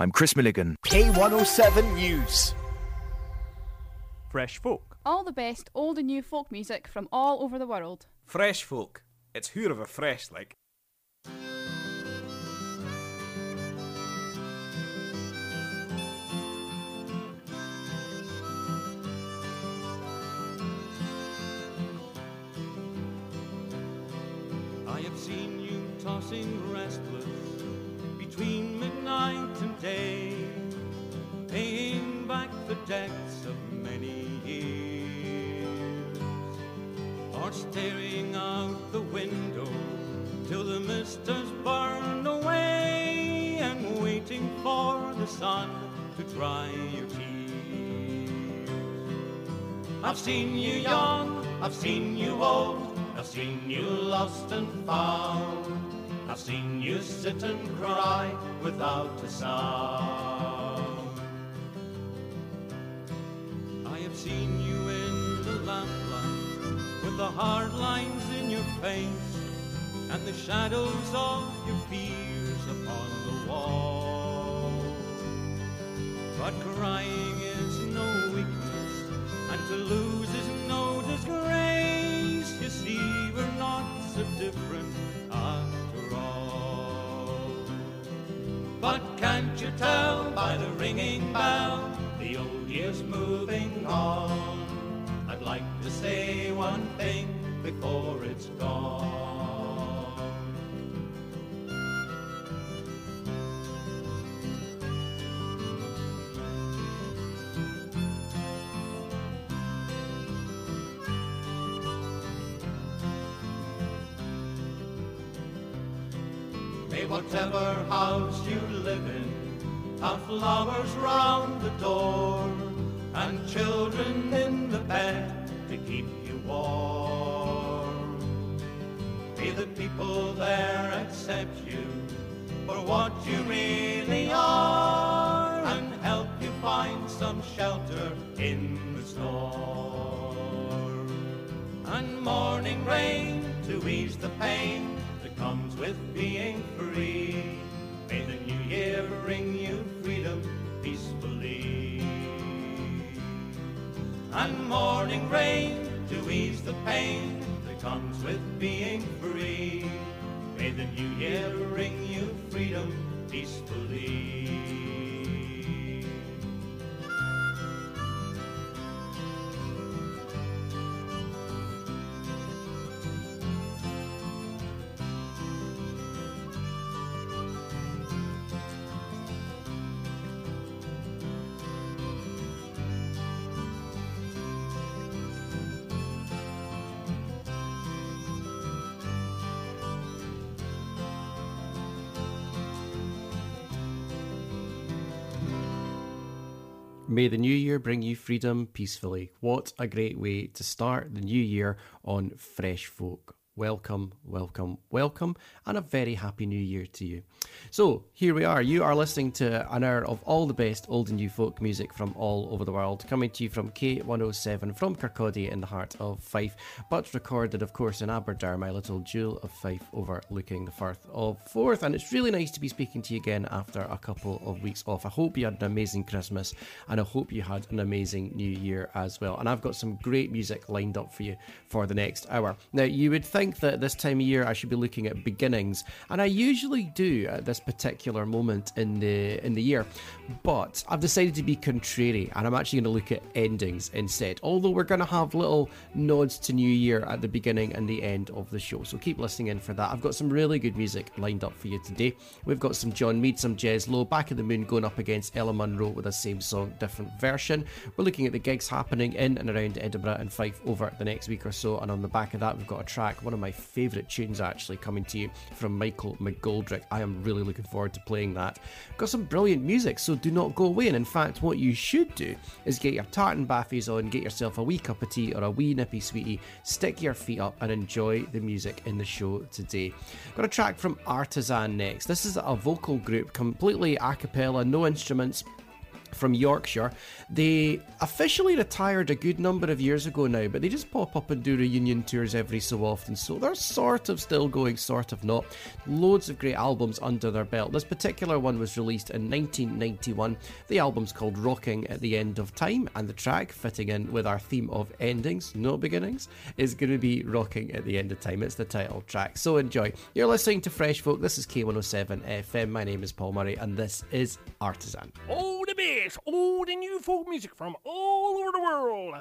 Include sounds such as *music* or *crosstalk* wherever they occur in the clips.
I'm Chris Milligan. K107 News. Fresh folk. All the best old and new folk music from all over the world. Fresh folk. It's who of a fresh, like. I have seen you tossing restless between midnight and day, paying back the debts of many years, or staring out the window till the mist has burned away, and waiting for the sun to dry your tears. I've seen you young, I've seen you old, I've seen you lost and found. I've seen you sit and cry without a sound. I have seen you in the lamplight with the hard lines in your face and the shadows of your fears upon the wall. But crying is no weakness, and to lose is no disgrace. You see, we're not so different after But can't you tell by the ringing bell the old year's moving on? I'd like to say one thing before it's gone. Flowers round the door and children in the bed to keep you warm. May the people there accept you for what you really are and help you find some shelter in the storm. And morning rain to ease the pain that comes with being free. May the new year bring And morning rain to ease the pain that comes with being free. May the new year bring you freedom peacefully. May the new year bring you freedom peacefully. What a great way to start the new year on Fresh Folk. Welcome, welcome, welcome, and a very happy new year to you. So, here we are. You are listening to an hour of all the best old and new folk music from all over the world, coming to you from K107 from Kirkcaldy in the heart of Fife, but recorded, of course, in Aberdour, my little jewel of Fife overlooking the Firth of Forth. And it's really nice to be speaking to you again after a couple of weeks off. I hope you had an amazing Christmas, and I hope you had an amazing new year as well. And I've got some great music lined up for you for the next hour. Now, you would think that this time of year I should be looking at beginnings, and I usually do at this particular moment in the in the year. But I've decided to be contrary, and I'm actually going to look at endings instead. Although we're going to have little nods to New Year at the beginning and the end of the show, so keep listening in for that. I've got some really good music lined up for you today. We've got some John Mead, some Jez Lowe, Back of the Moon going up against Ella Munro with the same song, different version. We're looking at the gigs happening in and around Edinburgh and Fife over the next week or so, and on the back of that, we've got a track, one of my favourite tunes actually, coming to you from Michael McGoldrick. I am really looking forward to playing that. Got some brilliant music, so do not go away. And in fact, what you should do is get your tartan baffies on, get yourself a wee cup of tea or a wee nippy sweetie, stick your feet up, and enjoy the music in the show today. Got a track from Artisan next. This is a vocal group, completely a cappella, no instruments from Yorkshire. They officially retired a good number of years ago now, but they just pop up and do reunion tours every so often, so they're sort of still going, sort of not. Loads of great albums under their belt. This particular one was released in 1991. The album's called Rocking at the End of Time, and the track, fitting in with our theme of endings, no beginnings, is going to be Rocking at the End of Time. It's the title track, so enjoy. You're listening to Fresh Folk. This is K107 FM. My name is Paul Murray, and this is Artisan. Oh, the all the new folk music from all over the world.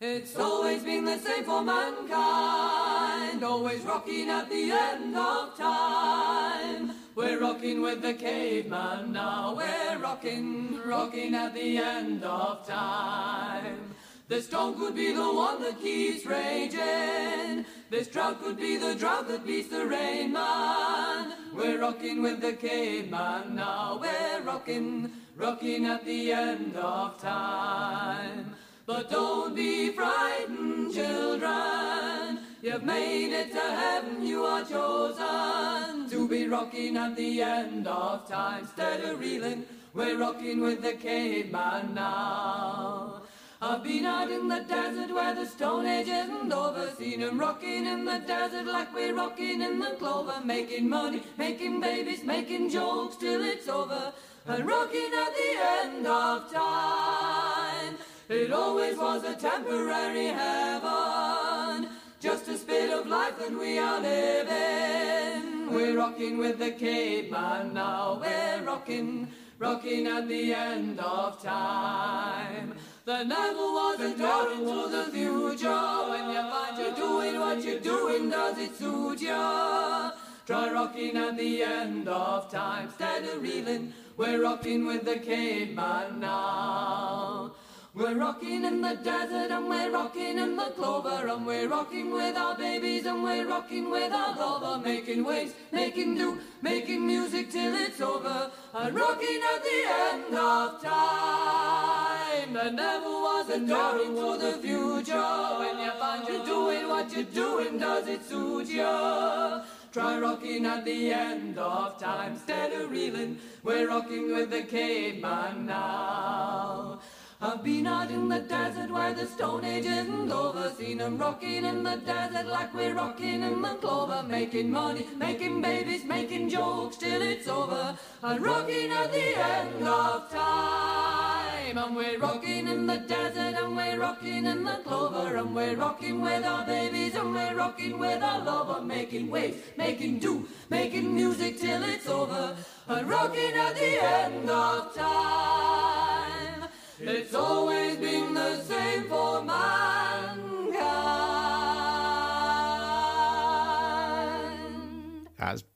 It's always been the same for mankind, always rocking at the end of time. We're rocking with the caveman now, we're rocking, rocking at the end of time. This storm could be the one that keeps raging. This drought could be the drought that beats the rain, man. We're rocking with the caveman now. We're rocking, rocking at the end of time. But don't be frightened, children. You've made it to heaven, you are chosen to be rocking at the end of time. Instead of reeling, we're rocking with the caveman now. I've been out in the desert where the Stone Age isn't over. Seen Seen 'em rocking in the desert like we're rocking in the clover. Making money, making babies, making jokes till it's over. And rocking at the end of time. It always was a temporary heaven. Just a spit of life that we are living. We're rocking with the caveman now. We're rocking, rocking at the end of time. There never was a door into the future. When you find you're doing what you're doing, does it suit you? Try rocking at the end of time. Instead of reeling, we're rocking with the caveman now. We're rocking in the desert and we're rocking in the clover and we're rocking with our babies and we're rocking with our lover, making waves, making do, making music till it's over and rocking at the end of time. There never was a door into the future. When you find you're doing what you're doing, does it suit you? Try rocking at the end of time instead of reeling. We're rocking with the caveman now. I've been out in the desert where the Stone Age isn't over. Seen 'em rocking in the desert like we're rocking in the clover. Making money, making babies, making jokes till it's over. And rocking at the end of time. And we're rocking in the desert and we're rocking in the clover. And we're rocking with our babies and we're rocking with our lover. Making waves, making do, making music till it's over. And rocking at the end of time. It's always been the same for mankind.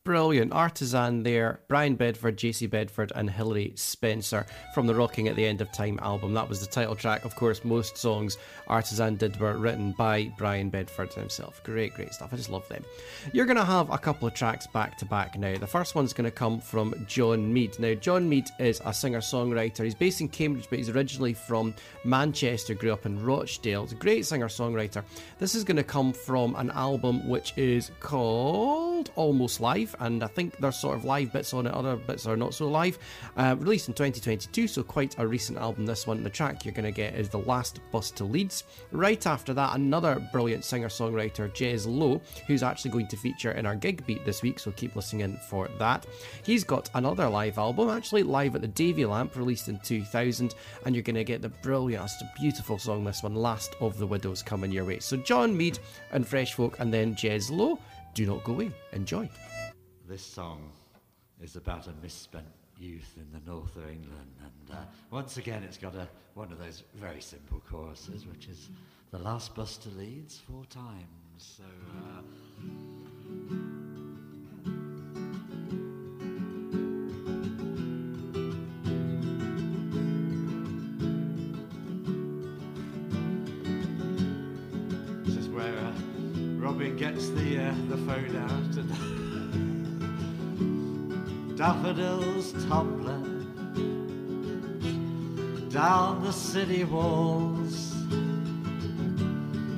Brilliant. Artisan there, Brian Bedford, Jacey Bedford, and Hilary Spencer from the Rocking at the End of Time album. That was the title track. Of course, most songs Artisan did were written by Brian Bedford himself. Great, great stuff. I just love them. You're going to have a couple of tracks back to back now. The first one's going to come from John Mead. Now, John Mead is a singer songwriter. He's based in Cambridge, but he's originally from Manchester, grew up in Rochdale. He's a great singer songwriter. This is going to come from an album which is called Almost Live, and I think there's sort of live bits on it, other bits are not so live. Uh, released in 2022, so quite a recent album, this one. The track you're going to get is The Last Bus to Leeds. Right after that, another brilliant singer songwriter, Jez Lowe, who's actually going to feature in our gig beat this week, so keep listening in for that. He's got another live album, actually live at the Davy Lamp, released in 2000, and you're going to get the brilliant, beautiful song, this one, Last of the Widows, coming your way. So, John Mead and Fresh Folk, and then Jez Lowe. Do not go away. Enjoy. This song is about a misspent youth in the north of England, and uh, once again, it's got a one of those very simple choruses, which is the last bus to Leeds four times. So. Uh, This is where uh, Robin gets the uh, the phone out *laughs* daffodils tumbling down the city walls,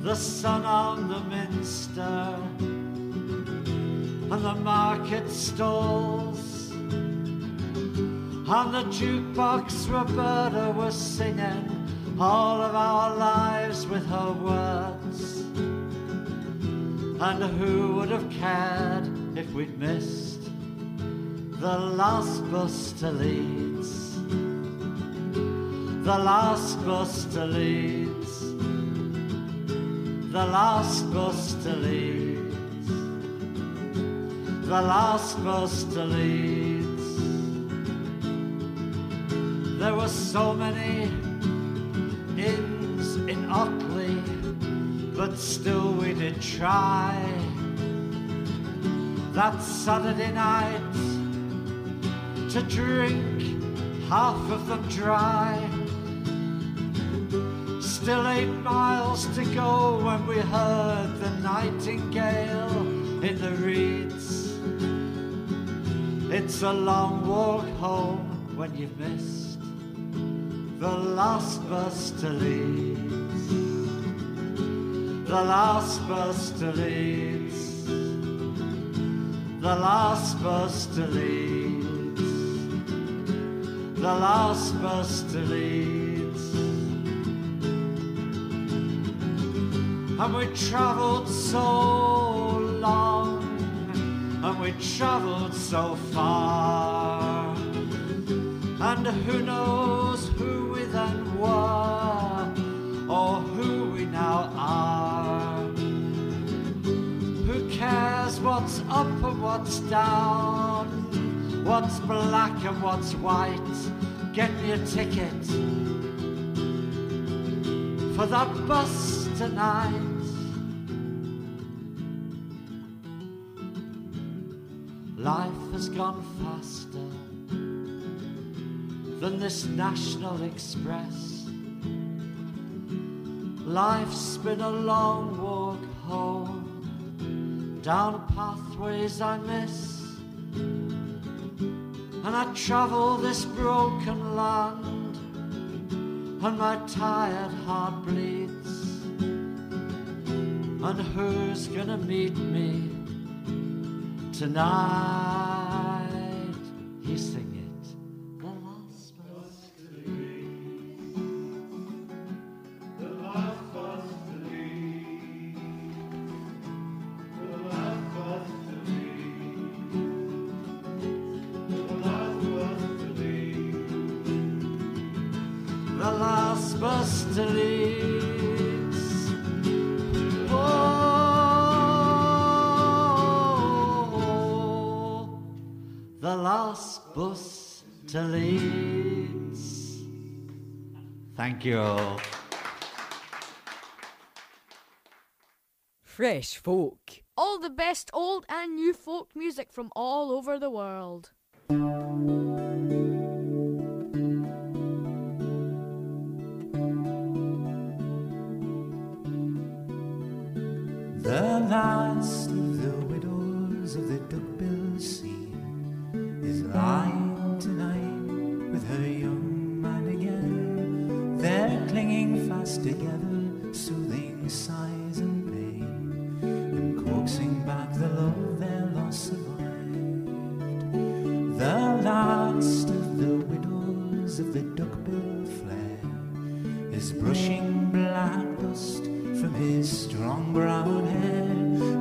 the sun on the minster and the market stalls, On the jukebox, Roberta was singing all of our lives with her words. And who would have cared if we'd missed the last bus to Leeds? The last bus to Leeds. The last bus to Leeds. The last bus to Leeds. There were so many inns in Otley, but still we did try. That Saturday night to drink half of them dry. Still eight miles to go when we heard the nightingale in the reeds. It's a long walk home when you've missed the last bus to Leeds. The last bus to Leeds. The last bus to Leeds. The last bus to Leeds. And we travelled so long, and we travelled so far. And who knows who we then were, or who we now are. Who cares what's up and what's down, what's black and what's white? Get me a ticket for that bus tonight. Life has gone faster than this National Express. Life's been a long walk home, down pathways I miss. And I travel this broken land, and my tired heart bleeds. And who's gonna meet me tonight? You sing Thank you. Fresh folk. All the best old and new folk music from all over the world. The last of the widows of the duckbill scene is lying clinging fast together, soothing sighs and pain, and coaxing back the love their loss survived. The last of the widows of the duckbill flare is brushing black dust from his strong brown hair,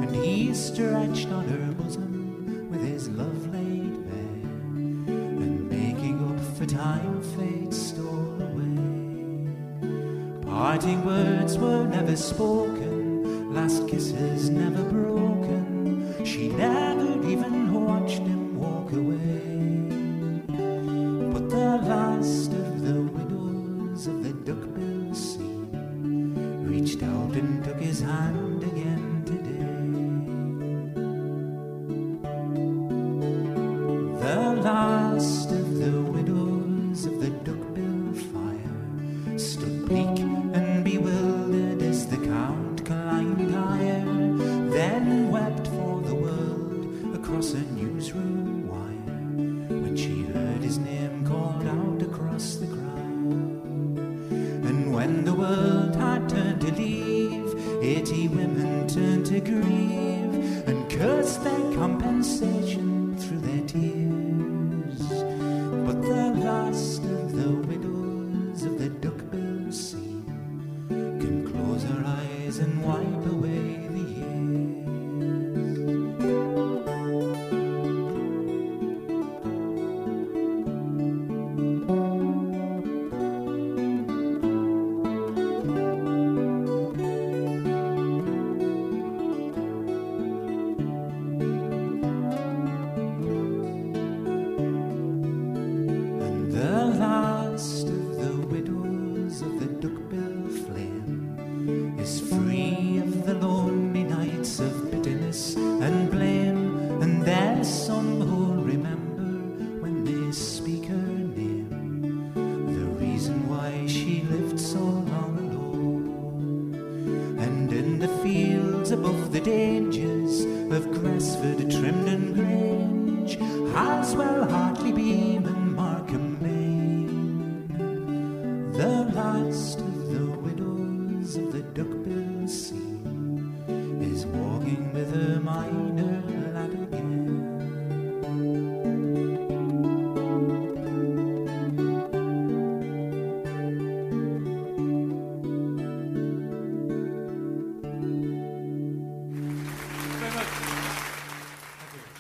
and he's stretched on her bosom with his love laid bare, and making up for time fate stole away. Parting words were never spoken, last kisses never broken. She never even watched him walk away.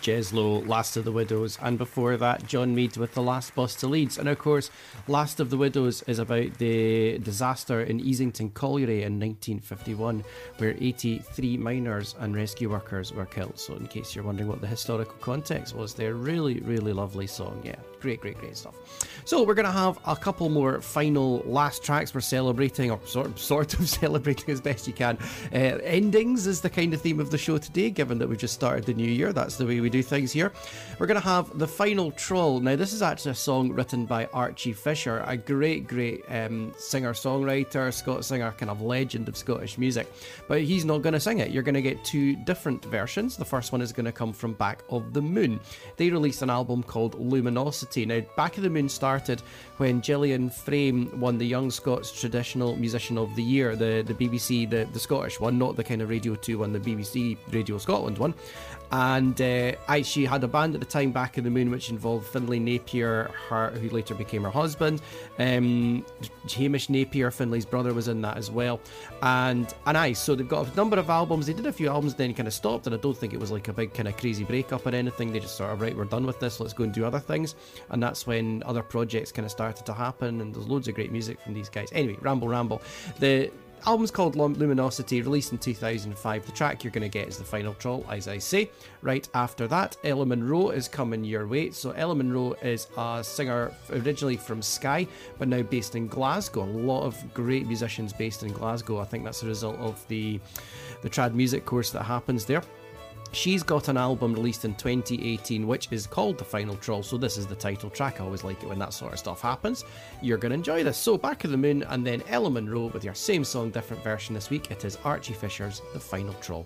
Jez Lowe, Last of the Widows, and before that, John Mead with The Last Bus to Leeds. And of course, Last of the Widows is about the disaster in Easington Colliery in 1951, where 83 miners and rescue workers were killed. So, in case you're wondering what the historical context was, they're really, really lovely song. Yeah, great, great, great stuff. So, we're going to have a couple more final last tracks. We're celebrating, or sort of, sort of *laughs* celebrating as best you can. Uh, endings is the kind of theme of the show today, given that we've just started the new year. That's the way we do things here. We're going to have The Final Trawl. Now, this is actually a song written by Archie Fisher, a great, great um, singer songwriter, Scott singer, kind of legend of Scottish music. But he's not going to sing it. You're going to get two different versions. The first one is going to come from Back of the Moon. They released an album called Luminosity. Now, Back of the Moon started when Gillian Frame won the Young Scots Traditional Musician of the Year, the, the BBC, the, the Scottish one, not the kind of Radio 2 one, the BBC Radio Scotland one. And uh, I, she had a band at the time, Back in the Moon, which involved Finlay Napier, her, who later became her husband. Um, Hamish Napier, Finlay's brother, was in that as well. And and I, so they've got a number of albums. They did a few albums, then kind of stopped, and I don't think it was like a big kind of crazy breakup or anything. They just sort of right, we're done with this. Let's go and do other things. And that's when other projects kind of started to happen. And there's loads of great music from these guys. Anyway, ramble, ramble. The album's called Luminosity, released in 2005. The track you're going to get is the final trawl, as I say. Right after that, Ella Munro is coming your way. So, Ella Munro is a singer originally from Skye, but now based in Glasgow. A lot of great musicians based in Glasgow. I think that's a result of the, the trad music course that happens there. She's got an album released in 2018 which is called The Final Trawl, so this is the title track. I always like it when that sort of stuff happens. You're going to enjoy this. So, Back of the Moon and then Ella Munro with your same song, different version this week. It is Archie Fisher's The Final Trawl.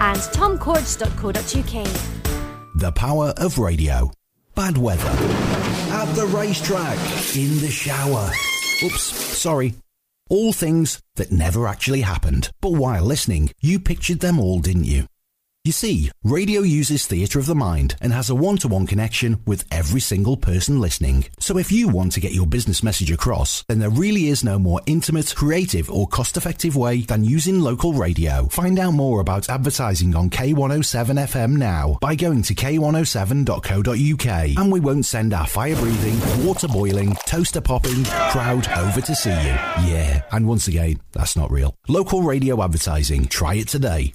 and tomcourts.co.uk. The power of radio. Bad weather. At the racetrack. In the shower. Oops, sorry. All things that never actually happened. But while listening, you pictured them all, didn't you? You see, radio uses theatre of the mind and has a one to one connection with every single person listening. So if you want to get your business message across, then there really is no more intimate, creative, or cost effective way than using local radio. Find out more about advertising on K107 FM now by going to k107.co.uk and we won't send our fire breathing, water boiling, toaster popping crowd over to see you. Yeah, and once again, that's not real. Local radio advertising. Try it today.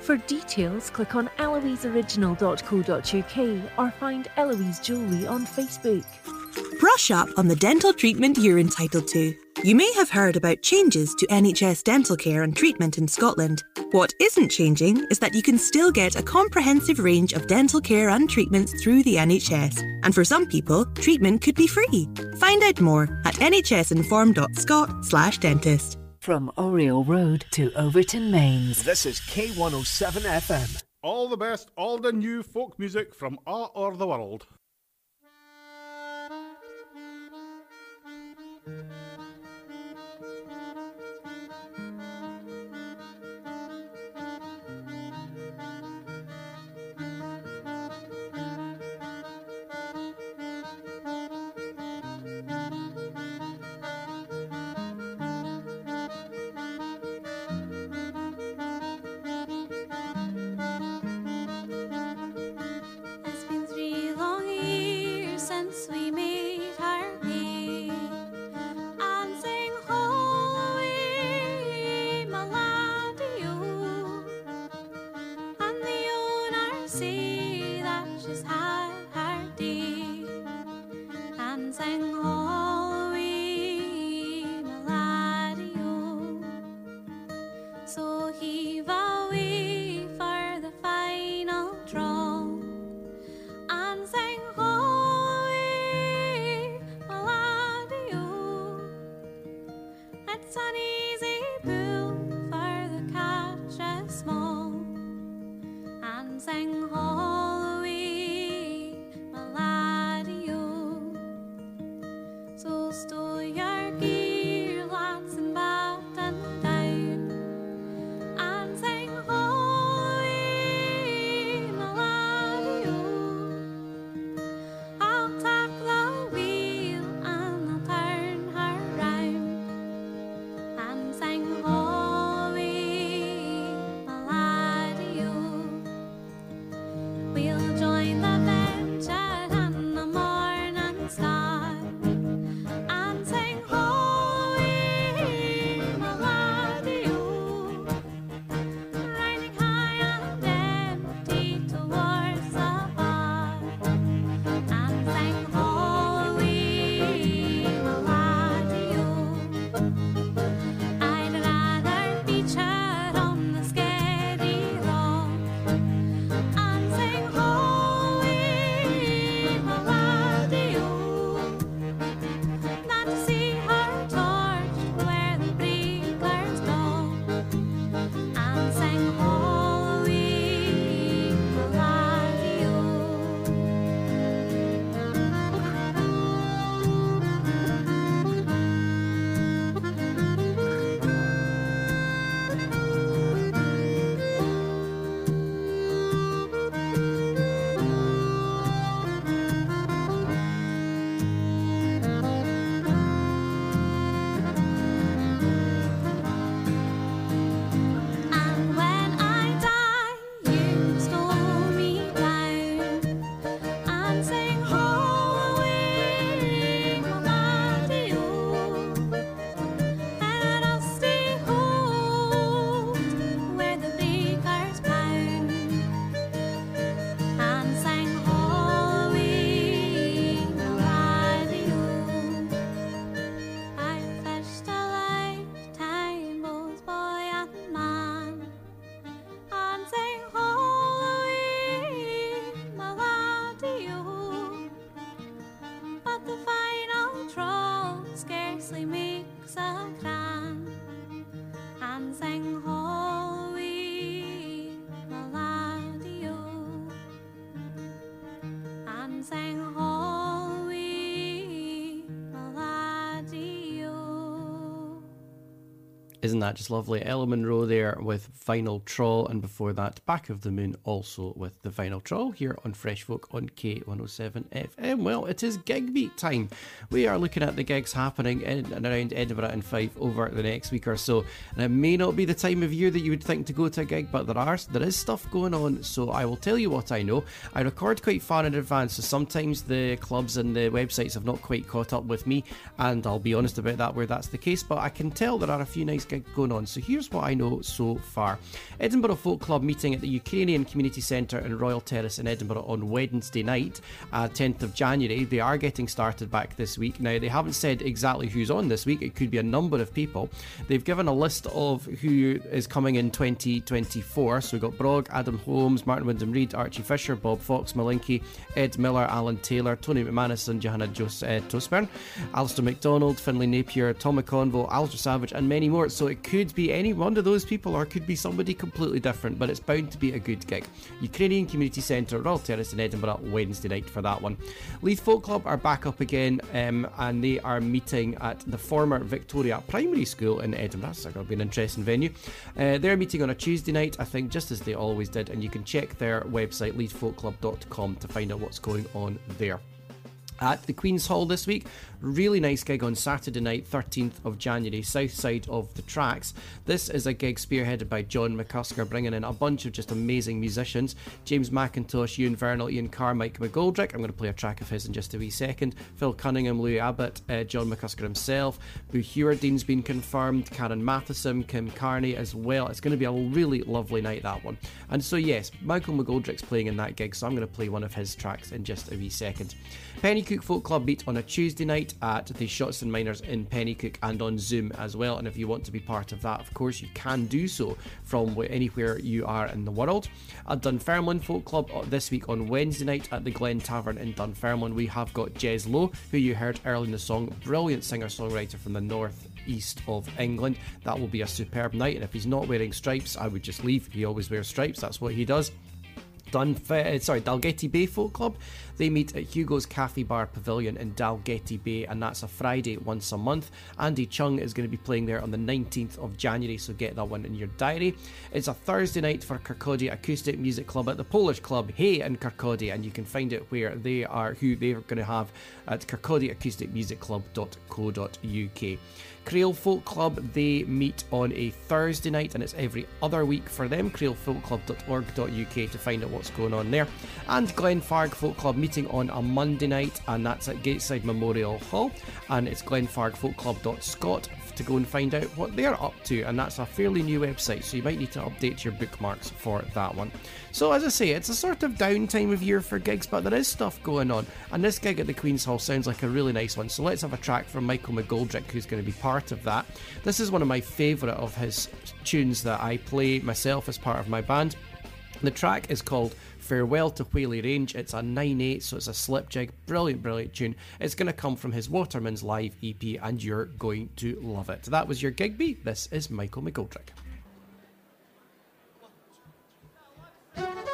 For details, click on eloiseoriginal.co.uk or find Eloise Jewellery on Facebook. Brush up on the dental treatment you're entitled to. You may have heard about changes to NHS dental care and treatment in Scotland. What isn't changing is that you can still get a comprehensive range of dental care and treatments through the NHS. And for some people, treatment could be free. Find out more at nhsinform.scot slash dentist. From Oriel Road to Overton Mains. This is K107 FM. All the best, all the new folk music from all over the world. Isn't that just lovely? Ella Munro there with Final Trawl, and before that, Back of the Moon also with the Final Trawl here on Fresh Folk on K107 FM. Well, it is gig beat time. We are looking at the gigs happening in and around Edinburgh and Fife over the next week or so. And it may not be the time of year that you would think to go to a gig, but there are there is stuff going on. So I will tell you what I know. I record quite far in advance, so sometimes the clubs and the websites have not quite caught up with me, and I'll be honest about that where that's the case. But I can tell there are a few nice gigs going on. So here's what I know so far. Edinburgh Folk Club meeting at the Ukrainian Community Centre in Royal Terrace in Edinburgh on Wednesday night, uh, 10th of January. They are getting started back this week. Now, they haven't said exactly who's on this week, it could be a number of people. They've given a list of who is coming in 2024. So we've got Brog, Adam Holmes, Martin Wyndham Read, Archie Fisher, Bob Fox, Malinky, Ed Miller, Alan Taylor, Tony McManus, and Johanna Jos- uh, Tosburn, Alistair McDonald, Finlay Napier, Tom McConville, Alistair Savage, and many more. So it could be any one of those people or it could be somebody completely different, but it's bound to be a good gig. Ukrainian Community Centre, Royal Terrace in Edinburgh, Wednesday night for that one. Leith Folk Club are back up again um, and they are meeting at the former Victoria Primary School in Edinburgh. That's going to be an interesting venue. Uh, they're meeting on a Tuesday night, I think, just as they always did, and you can check their website, leithfolkclub.com, to find out what's going on there at the Queen's Hall this week. Really nice gig on Saturday night, 13th of January, south side of the tracks. This is a gig spearheaded by John McCusker, bringing in a bunch of just amazing musicians James McIntosh, Ewan Vernal, Ian Carr, Mike McGoldrick. I'm going to play a track of his in just a wee second. Phil Cunningham, Louis Abbott, uh, John McCusker himself, Boo Hewerdine's been confirmed, Karen Matheson, Kim Carnie as well. It's going to be a really lovely night, that one. And so, yes, Michael McGoldrick's playing in that gig, so I'm going to play one of his tracks in just a wee second. Penny Penicuik Folk Club meet on a Tuesday night at the Shots and Miners in Penicuik and on Zoom as well. And if you want to be part of that, of course, you can do so from anywhere you are in the world. At Dunfermline Folk Club uh, this week on Wednesday night at the Glen Tavern in Dunfermline, we have got Jez Lowe, who you heard early in the song, brilliant singer songwriter from the north east of England. That will be a superb night, and if he's not wearing stripes, I would just leave. He always wears stripes, that's what he does. Dunf- uh, sorry, Dalgety Bay Folk Club. They meet at Hugo's Cafe Bar Pavilion in Dalgety Bay, and that's a Friday once a month. Andy Chung is going to be playing there on the 19th of January, so get that one in your diary. It's a Thursday night for Kirkcaldy Acoustic Music Club at the Polish Club, Hey in Kirkcaldy, and you can find it where they are, who they're going to have at kirkcaldyacousticmusicclub.co.uk. Crail Folk Club, they meet on a Thursday night and it's every other week for them. crailfolkclub.org.uk to find out what's going on there. And Glenfarg Folk Club meeting on a Monday night and that's at Gateside Memorial Hall. And it's glenfargfolkclub.scot to go and find out what they're up to. And that's a fairly new website, so you might need to update your bookmarks for that one. So, as I say, it's a sort of downtime of year for gigs, but there is stuff going on. And this gig at the Queen's Hall sounds like a really nice one. So, let's have a track from Michael McGoldrick, who's going to be part of that. This is one of my favourite of his tunes that I play myself as part of my band. The track is called Farewell to Whalley Range. It's a 9 8, so it's a slip jig. Brilliant, brilliant tune. It's going to come from his Waterman's Live EP, and you're going to love it. That was your gig beat. This is Michael McGoldrick. Thank you.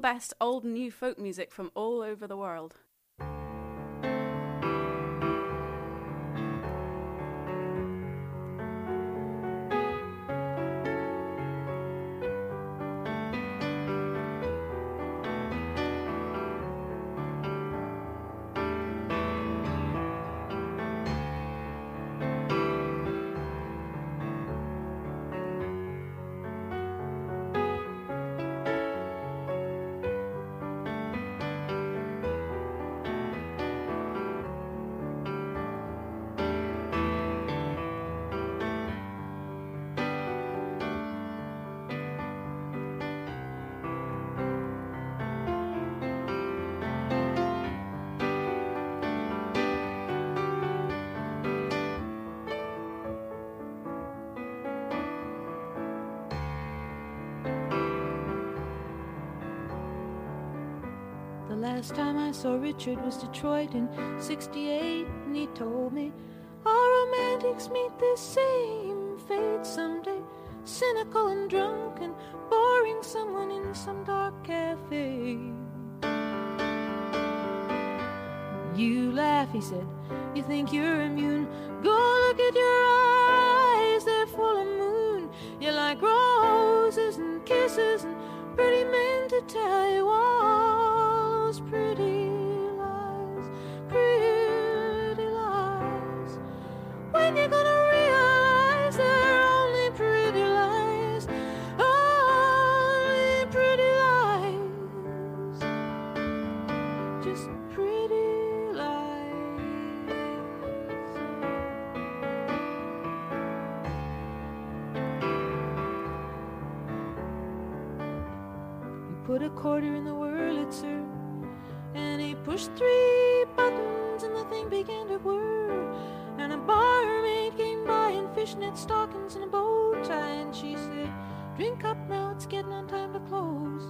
The best old and new folk music from all over the world. Last time I saw Richard was Detroit in 68, and he told me all romantics meet the same fate someday. Cynical and drunk and boring someone in some dark cafe. You laugh, he said. You think you're immune. Go look at your eyes, they're full of moon. You like roses and kisses and pretty men to tell you all quarter in the Wurlitzer, and he pushed three buttons, and the thing began to whir. And a barmaid came by in fishnet stockings and a bow tie, and she said, "Drink up now, it's getting on time to close."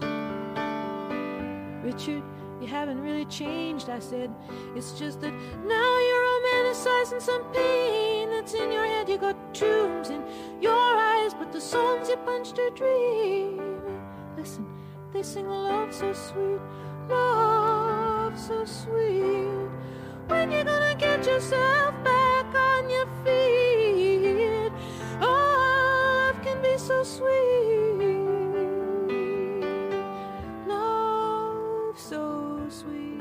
Richard, you haven't really changed, I said. It's just that now you're romanticizing some pain that's in your head. You got tombs in your eyes, but the songs you punched are dreaming. Listen, they sing love so sweet, love so sweet. When you gonna get yourself back on your feet? Oh, love can be so sweet, love so sweet.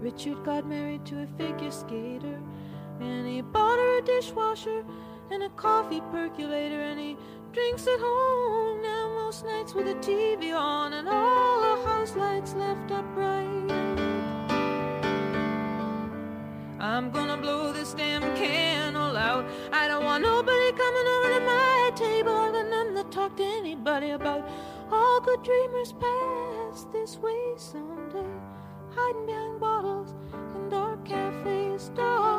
Richard got married to a figure skater, and he bought her a dishwasher and a coffee percolator, and he drinks at home now most nights with the TV on and all the house lights left up bright. I'm gonna blow this damn candle out. I don't want nobody coming over to my table. I got nothing to talk to anybody about. All good dreamers pass this way someday, hiding behind bottles in dark cafes, dark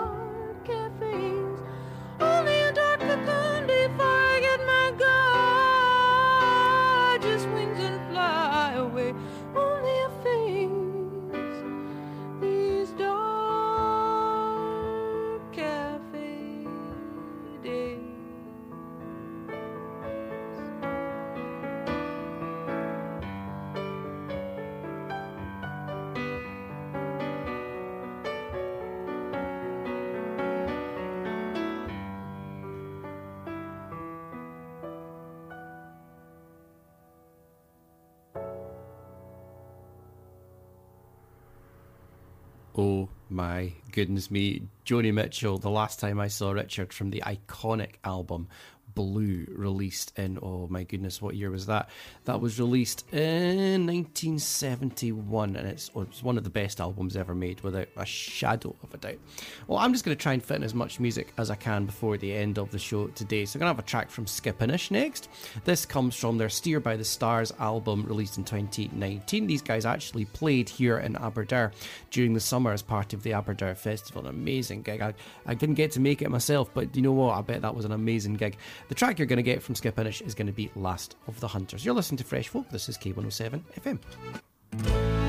goodness me. Joni Mitchell, the last time I saw Richard from the iconic album Blue, released in, oh my goodness, what year was that? That was released in 1971, and it's, oh, it's one of the best albums ever made, without a shadow of a doubt. Well, I'm just going to try and fit in as much music as I can before the end of the show today. So I'm going to have a track from Skipinnish next. This comes from their Steer by the Stars album released in 2019. These guys actually played here in Aberdour during the summer as part of the Aberdour Festival. An amazing gig. I, I didn't get to make it myself, but you know what? I bet that was an amazing gig. The track you're going to get from Skipinnish is going to be Last of the Hunters. You're listening to Fresh Folk. This is K107 FM.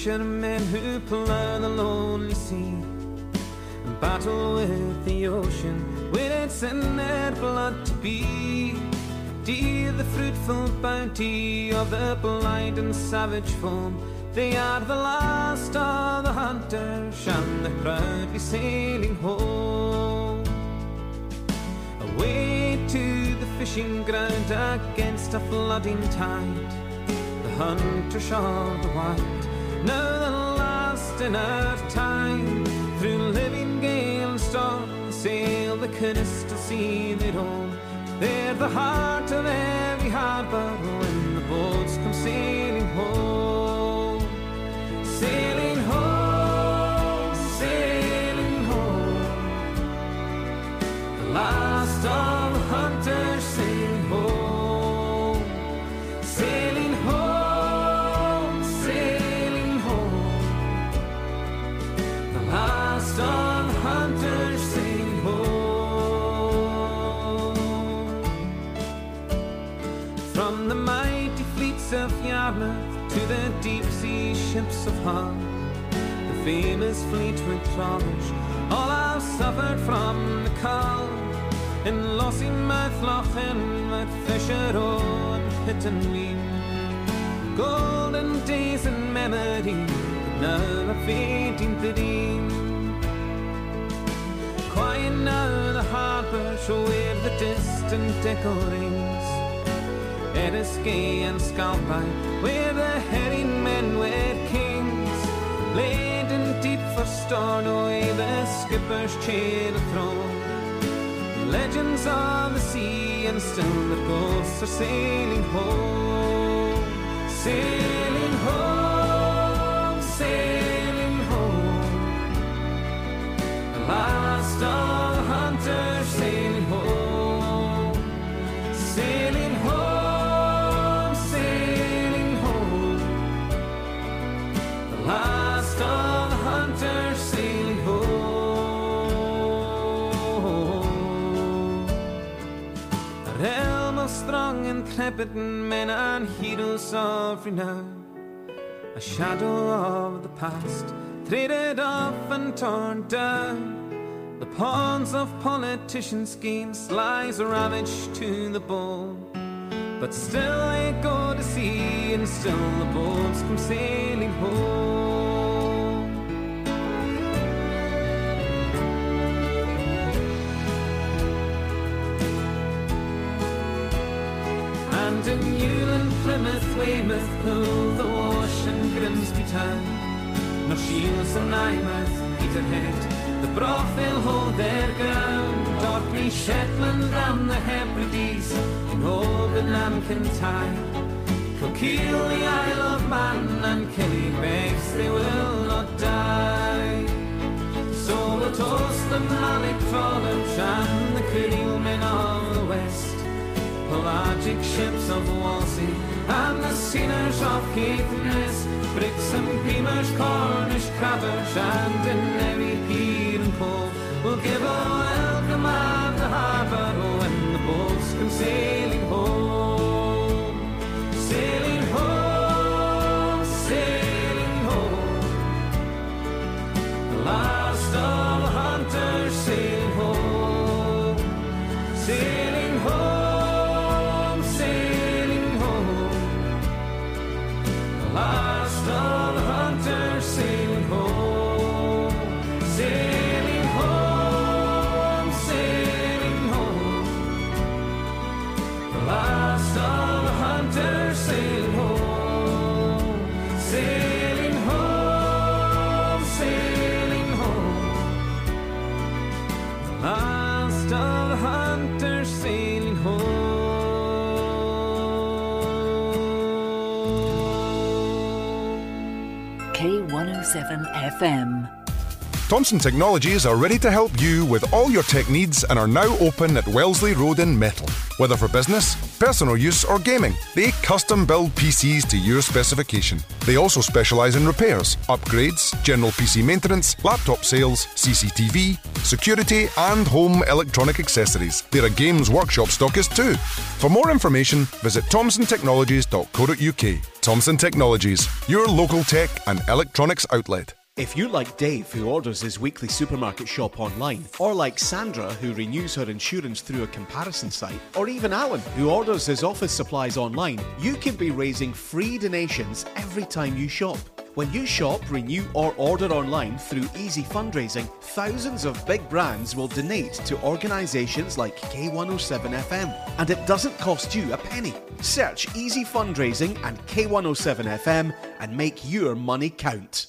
The fishermen who plough the lonely sea and battle with the ocean with it's their blood to be. Dear the fruitful bounty of the blind and savage foam. They are the last of the hunters, and they're proudly sailing home. Away to the fishing ground against a flooding tide. The hunters of the wild, now the last in our time. Through living gale and storm, sail the coastal sea they roam. They're the heart of every harbor when the boats come sailing home. Sailing home, sailing home. The last of ships the famous Fleetwood trawlers, all I've suffered from the cold. And lost in Lossiemouth, Lochin, with Fisher, and Pittenweem, golden days in memory, now are fading deem. Quiet now the harbour show where the distant echo rings. Eriskay and Scalpine, where the herring deep for the skipper's chain of throne. Legends of the sea, and still the ghosts are sailing home. Sailing home, sailing home. The last of intrepid men and heroes of renown. A shadow of the past, traded off and torn down. The pawns of politician schemes lies ravaged to the bone. But still they go to sea, and still the boats come sailing home. And Newland, Plymouth, Weymouth, Hull, the Wash and Grimsby town, nor Shields and Eyemouth, Peterhead, the Brothville hold their ground. Orkney, Shetland, and the Hebrides, in Old and Amkentine. Kilkeel, the Isle of Man, and Killybegs, they will not die. So we'll toast the Malik trawlers and the Creelmen of the West pelagic ships of Whalsay and the sinners of Caithness, bricks and beamers, Cornish crabbers, and in every pier and will give a welcome at the harbour when the boats come sailing 7 FM. Thompson Technologies are ready to help you with all your tech needs and are now open at Wellesley Road in Methil. Whether for business, personal use, or gaming, they custom build PCs to your specification. They also specialise in repairs, upgrades, general PC maintenance, laptop sales, CCTV, security, and home electronic accessories. They're a games workshop stockist too. For more information, visit thomsontechnologies.co.uk. Thomson Technologies, your local tech and electronics outlet. If you're like Dave, who orders his weekly supermarket shop online, or like Sandra, who renews her insurance through a comparison site, or even Alan, who orders his office supplies online, you can be raising free donations every time you shop. When you shop, renew, or order online through Easy Fundraising, thousands of big brands will donate to organisations like K107 FM, and it doesn't cost you a penny. Search Easy Fundraising and K107 FM and make your money count.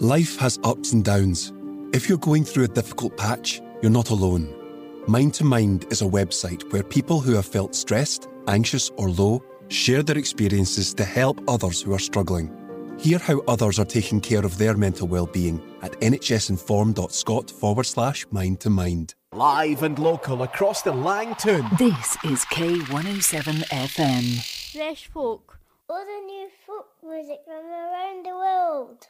Life has ups and downs. If you're going through a difficult patch, you're not alone. Mind to Mind is a website where people who have felt stressed, anxious, or low share their experiences to help others who are struggling. Hear how others are taking care of their mental well-being at nhsinform.scot forward slash mind to mind. Live and local across the Langton. This is K107 FM. Fresh folk. All the new folk music from around the world.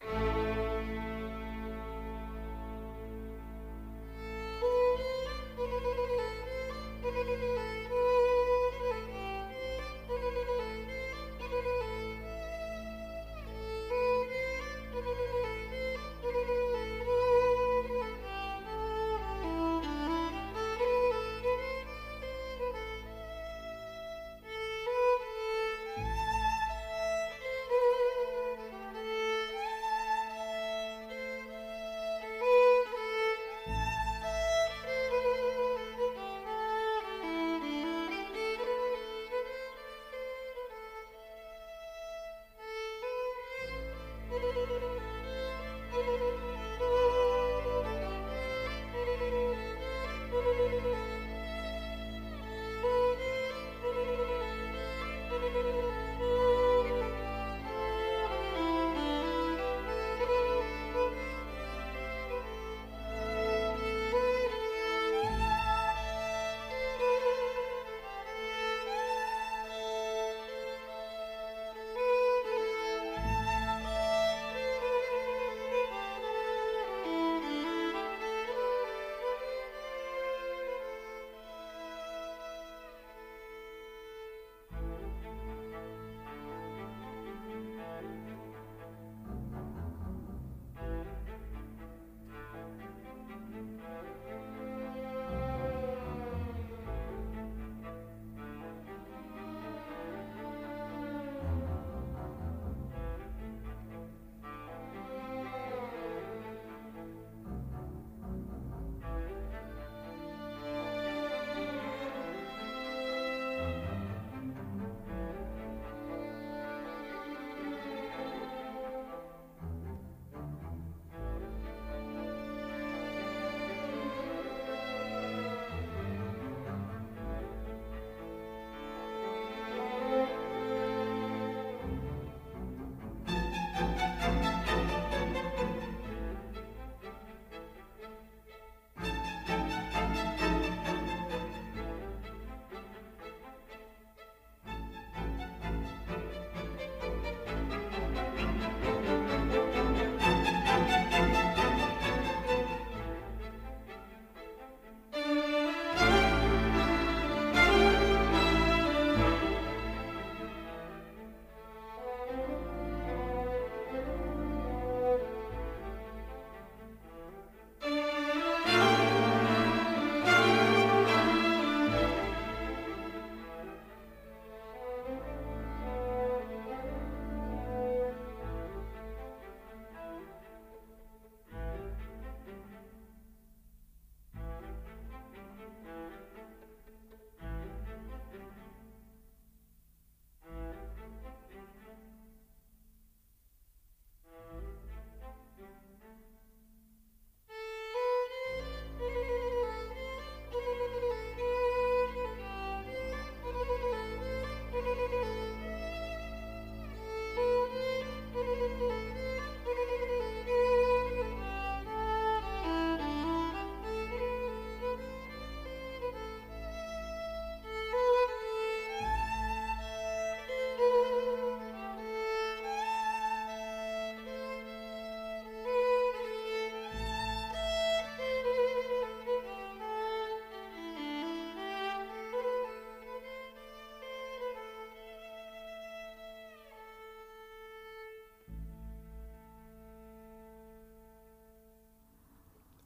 Thank you.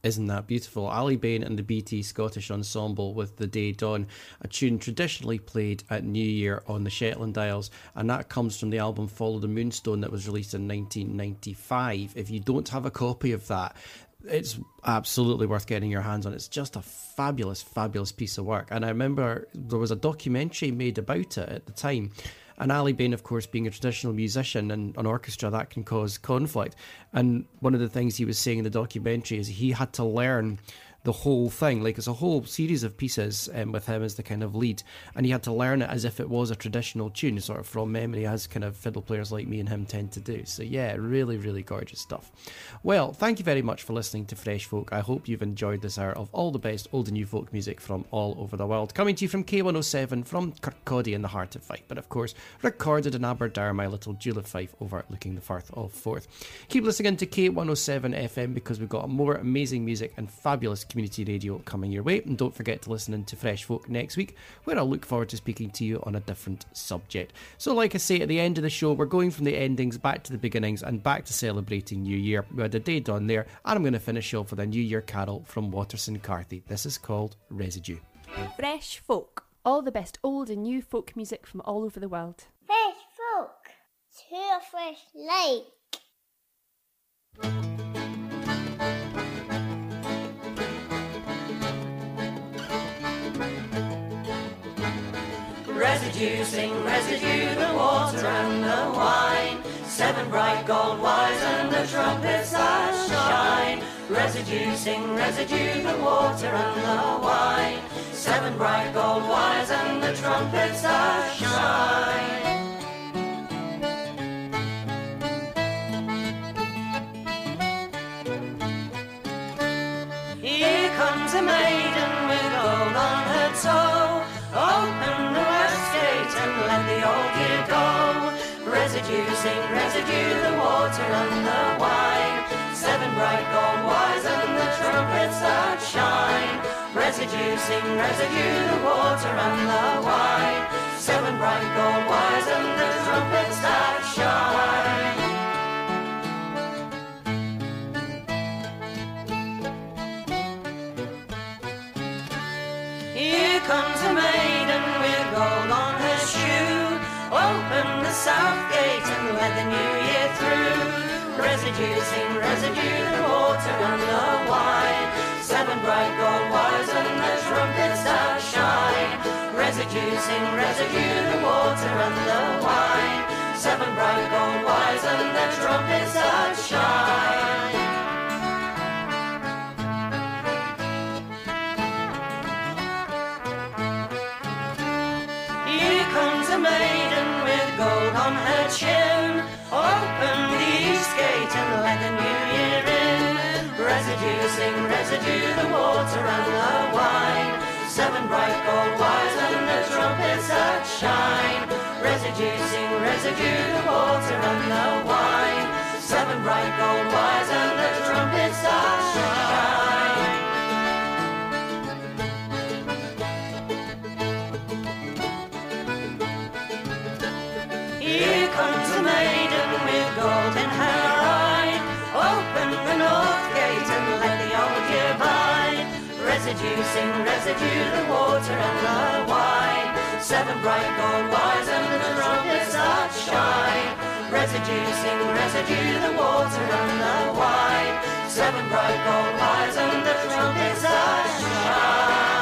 Isn't that beautiful? Aly Bain and the BT Scottish Ensemble with The Day Dawn, a tune traditionally played at New Year on the Shetland Isles, and that comes from the album Follow the Moonstone that was released in 1995. If you don't have a copy of that, it's absolutely worth getting your hands on. It's just a fabulous, fabulous piece of work. And I remember there was a documentary made about it at the time. And Aly Bain, of course, being a traditional musician and an orchestra, that can cause conflict. And one of the things he was saying in the documentary is he had to learn the whole thing. Like it's a whole series of pieces um, with him as the kind of lead, and he had to learn it as if it was a traditional tune, sort of from memory, as kind of fiddle players like me and him tend to do. So yeah, really, really gorgeous stuff. Well, thank you very much for listening to Fresh Folk. I hope you've enjoyed this hour of all the best old and new folk music from all over the world, coming to you from K107 from Kirkcaldy in the heart of Fife, but of course recorded in Aberdour, my little jewel of Fife overlooking the Firth of Forth. Keep listening to K107 FM because we've got more amazing music and fabulous community radio coming your way. And don't forget to listen in to Fresh Folk next week, where I'll look forward to speaking to you on a different subject. So, like I say at the end of the show, we're going from the endings back to the beginnings and back to celebrating New Year. We had a day done there, and I'm going to finish off with a New Year carol from Waterson Carthy. This is called Residue. Fresh folk. All the best old and new folk music from all over the world. Fresh folk to a fresh lake. Residue, residue, the water and the wine. Seven bright gold wires and the trumpets that shine. Residue, sing residue, the water and the wine. Seven bright gold wires and the trumpets that shine. Residue, residue, the water and the wine. Seven bright gold wires and the trumpets that shine. Residue, sing residue, the water and the wine. Seven bright gold wires and the trumpets that shine. Here comes a maiden with gold on her shoe. Open south gate and let the new year through. Residue, sing residue, the water and the wine. Seven bright gold wires and the trumpets that shine. Residue, sing residue, the water and the wine. Seven bright gold wires and the trumpets that shine. Here comes a Residue, residue, the water and the wine. Seven bright gold wires and the trumpets that shine. Residue, sing residue, the water and the wine. Seven bright gold wires and the trumpets that shine. Residue, sing residue, the water and the wine. Seven bright gold wires and the trumpets that shine. Residue, sing residue, the water and the wine. Seven bright gold wires and the trumpets that shine.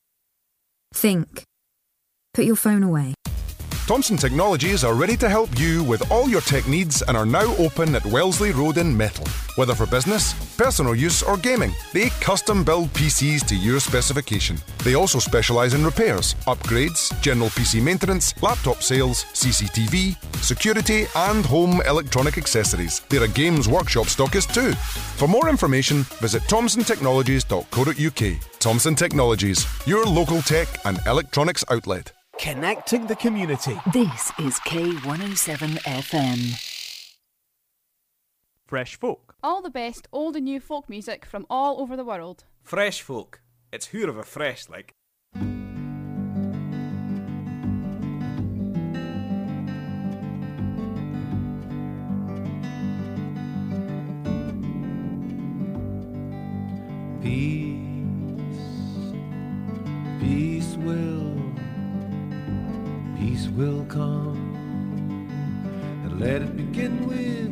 Think. Put your phone away. Thompson Technologies are ready to help you with all your tech needs and are now open at Wellesley Road in Methil. Whether for business, personal use, or gaming, they custom build PCs to your specification. They also specialise in repairs, upgrades, general PC maintenance, laptop sales, CCTV, security, and home electronic accessories. They're a games workshop stockist too. For more information, visit thomsontechnologies.co.uk. Thomson Technologies, your local tech and electronics outlet. Connecting the community. This is K107 FM. Fresh folk. All the best old and new folk music from all over the world. Fresh folk. It's who of a fresh, like. With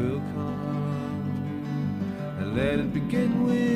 will come, and let it begin with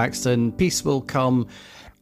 Paxton, Peace Will Come,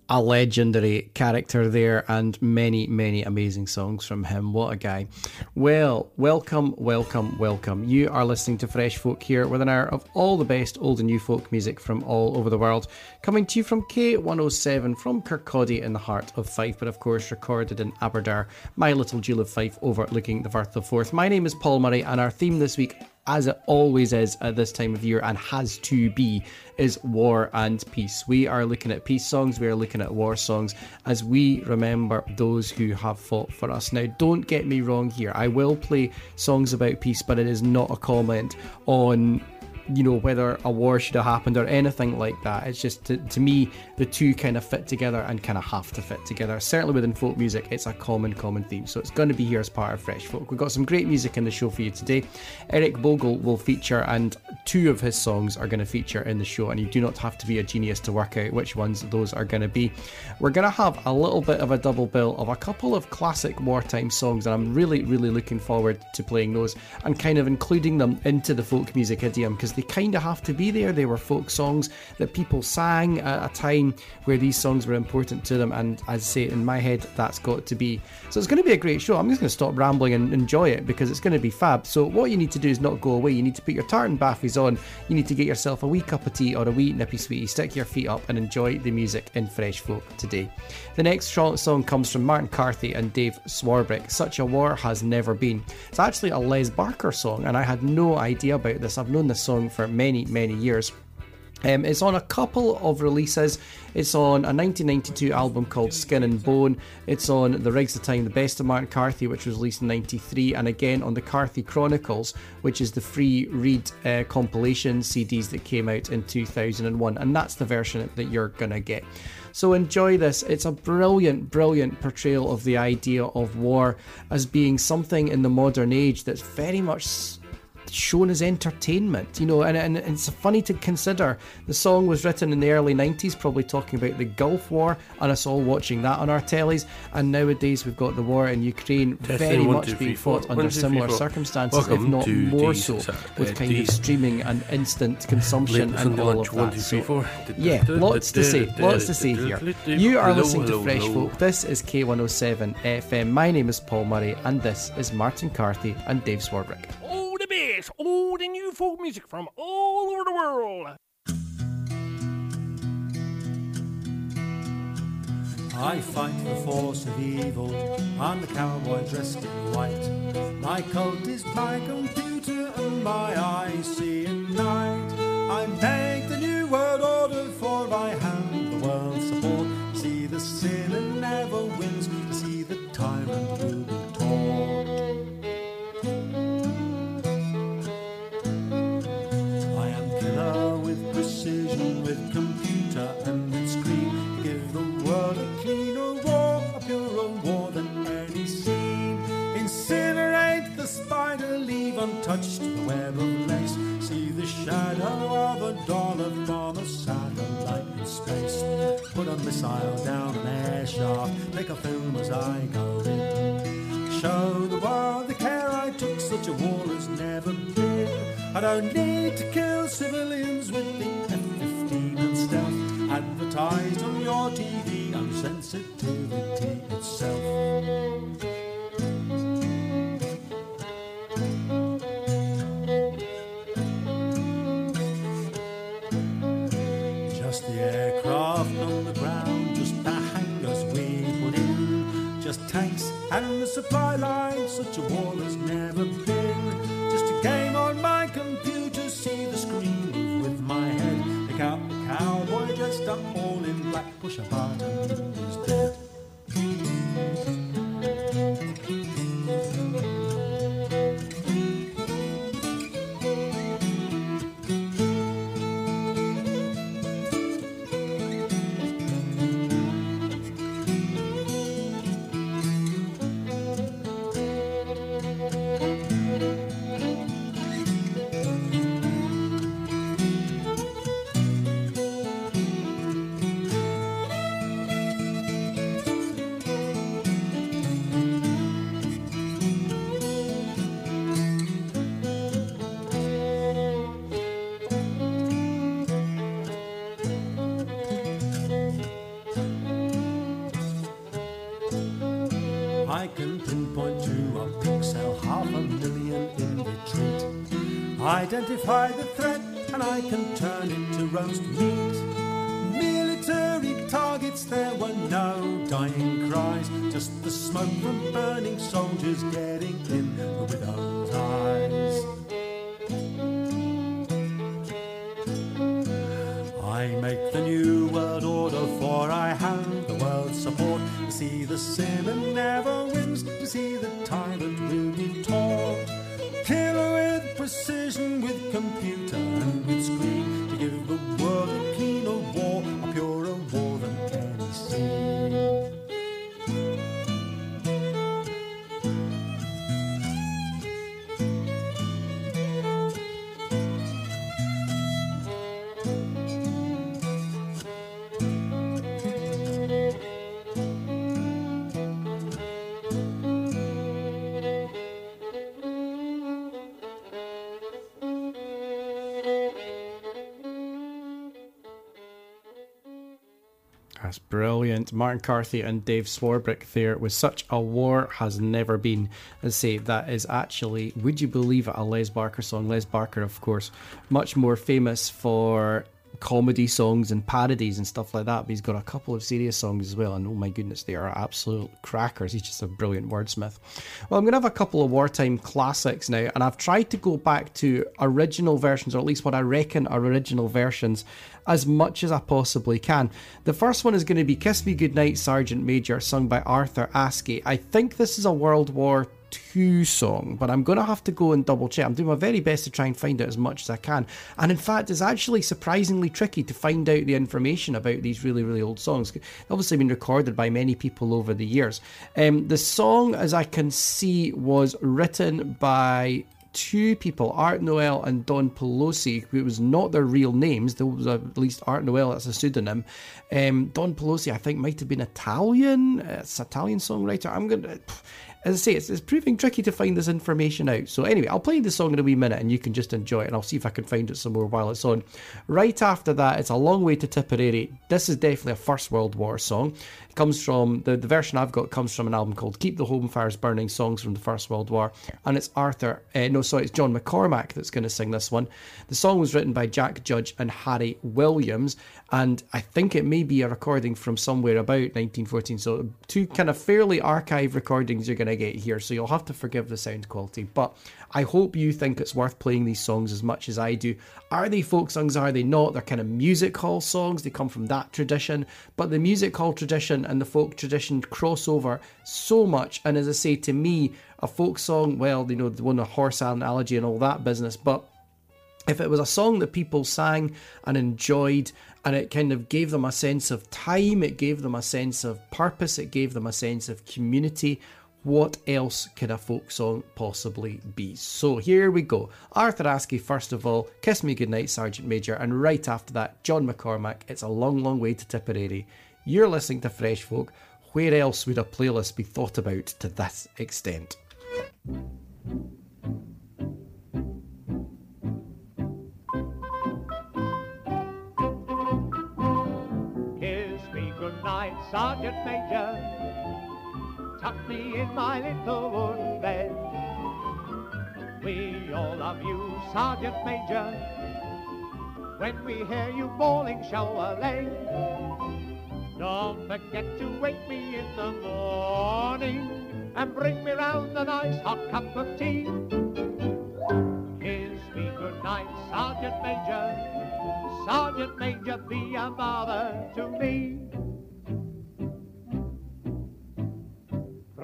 a legendary character there, and many, many amazing songs from him. What a guy. Well, welcome, welcome, welcome. You are listening to Fresh Folk here with an hour of all the best old and new folk music from all over the world, coming to you from K107 from Kirkcaldy in the heart of Fife, but of course recorded in Aberdour, my little jewel of Fife overlooking the Firth of Forth. My name is Paul Murray, and our theme this week as it always is at this time of year and has to be, is war and peace. We are looking at peace songs, we are looking at war songs as we remember those who have fought for us. Now, don't get me wrong here, I will play songs about peace, but it is not a comment on you know whether a war should have happened or anything like that. It's just to, to me the two kind of fit together and kind of have to fit together. Certainly within folk music it's a common common theme. So it's going to be here as part of fresh folk. We've got some great music in the show for you today. Eric bogle will feature and two of his songs are going to feature in the show and you do not have to be a genius to work out which ones those are going to be. We're going to have a little bit of a double bill of a couple of classic wartime songs and i'm really really looking forward to playing those and kind of including them into the folk music idiom because they kind of have to be there. They were folk songs that people sang at a time where these songs were important to them, and as I say, in my head, that's got to be. So it's going to be a great show. I'm just going to stop rambling and enjoy it because it's going to be fab. So what you need to do is not go away. You need to put your tartan baffies on. You need to get yourself a wee cup of tea or a wee nippy sweetie. Stick your feet up and enjoy the music in Fresh Folk today. The next song comes from Martin Carthy and Dave Swarbrick. Such a war has never been. It's actually a Les Barker song, and I had no idea about this. I've known this song for many, many years. Um, it's on a couple of releases. It's on a 1992 album called Skin and Bone. It's on The Rigs of Time, The Best of Martin Carthy, which was released in 93, and again on the Carthy Chronicles, which is the Free Reed uh, compilation CDs that came out in 2001. And that's the version that you're going to get. So enjoy this. It's a brilliant, brilliant portrayal of the idea of war as being something in the modern age that's very much shown as entertainment, you know, and, and it's funny to consider the song was written in the early 90s, probably talking about the Gulf War and us all watching that on our tellies. And nowadays we've got the war in Ukraine Testing, very one, much two, being three, four. fought One, under two, similar four. circumstances, Welcome if not more D- so, uh, with kind D- of streaming and instant consumption and all lunch, of that. two, three, So, four. yeah, lots to say, lots to say here. You are listening to Fresh. Folk. This is K107 FM. My name is Paul Murray, and this is Martin Carthy and Dave Swarbrick. Best old and new folk music from all over the world. I fight the force of evil. I'm the cowboy dressed in white. My coat is my computer and my eyes see at night. I make the new world order for I have the world's support. See the sinner never wins. See the tyrant will spider, leave untouched the web of lace. See the shadow of a dollar from a satellite in space. Put a missile down an air shaft, take a film as I go in. Show the world the care I took, such a war has never been. I don't need to kill civilians with the F-15 and stealth. Advertised on your TV, I'm sensitivity itself. And the supply line such a war has never been. Just a game on my computer, see the screen with my head. Pick out the cowboy dressed up all in black, push a button, he's dead. I can pinpoint to a pixel half a million in retreat. Identify the threat and I can turn it to roast meat. Military targets, there were no dying cries, just the smoke from burning soldiers getting in the widow's eyes. I make the new world order, for I see the sinner never wins, to see the tyrant will be taught. Killer with precision, with computer Martin Carthy and Dave Swarbrick there with such a war has never been. As say, that is actually, would you believe it, a Les Barker song. Les Barker, of course, much more famous for comedy songs and parodies and stuff like that. But he's got a couple of serious songs as well, and oh my goodness, they are absolute crackers. He's just a brilliant wordsmith. Well, I'm going to have a couple of wartime classics now, and I've tried to go back to original versions, or at least what I reckon are original versions, as much as I possibly can. The first one is going to be Kiss Me Goodnight, Sergeant Major, sung by Arthur Askey. I think this is a World War II song, but I'm going to have to go and double check. I'm doing my very best to try and find out as much as I can. And in fact, it's actually surprisingly tricky to find out the information about these really, really old songs. They've obviously been recorded by many people over the years. Um, the song, as I can see, was written by two people, Art Noel and Don Pelosi, who was not their real names. There was at least Art Noel, that's a pseudonym. Um, Don Pelosi, I think, might have been Italian. It's Italian songwriter. I'm to. As I say, it's, it's proving tricky to find this information out. So, anyway, I'll play the song in a wee minute and you can just enjoy it, and I'll see if I can find it some more while it's on. Right after that, it's a long way to Tipperary. This is definitely a First World War song. It comes from the, the version I've got comes from an album called Keep the Home Fires Burning Songs from the First World War, and it's Arthur, uh, no, sorry, it's John McCormack that's going to sing this one. The song was written by Jack Judge and Harry Williams, and I think it may be a recording from somewhere about 1914. So, two kind of fairly archive recordings you're going to get here, so you'll have to forgive the sound quality. But I hope you think it's worth playing these songs as much as I do. Are they folk songs? Are they not? They're kind of music hall songs, they come from that tradition, but the music hall tradition and the folk tradition cross over so much. And as I say, to me, a folk song, well, you know, the one, a horse analogy and all that business, but if it was a song that people sang and enjoyed and it kind of gave them a sense of time, it gave them a sense of purpose, it gave them a sense of community. What else could a folk song possibly be? So here we go. Arthur Askey, first of all, Kiss Me Goodnight, Sergeant Major, and right after that, John McCormack, It's a Long, Long Way to Tipperary. You're listening to Fresh Folk. Where else would a playlist be thought about to this extent? Sergeant Major. Tuck me in my little wooden bed. We all love you, Sergeant Major. When we hear you bawling, show a. Don't forget to wake me in the morning and bring me round a nice hot cup of tea. Kiss me goodnight, Sergeant Major. Sergeant Major, be a mother to me.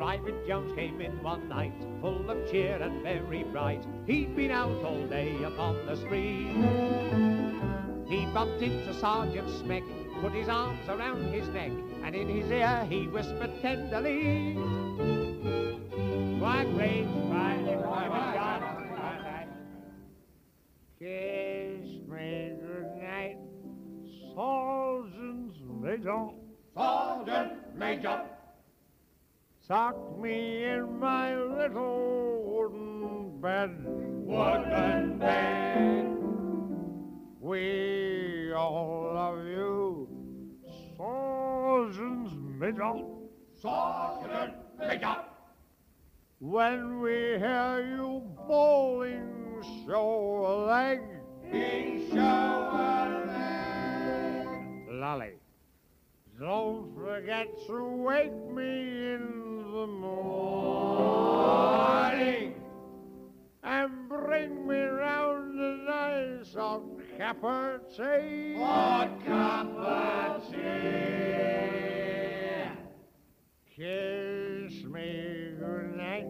Private Jones came in one night, full of cheer and very bright. He'd been out all day upon the spree. He bumped into Sergeant Smeck, put his arms around his neck, and in his ear he whispered tenderly. Quite great, Private John. Kiss me goodnight, Sergeant Major. Sergeant Major. Sock me in my little wooden bed. Wooden bed. We all love you, Sergeant Major. Sergeant Major. When we hear you bowling, show a leg. show a leg. Lolly. Don't forget to wake me in the morning and bring me round a nice hot cup of tea. Hot cup of tea. Kiss me goodnight,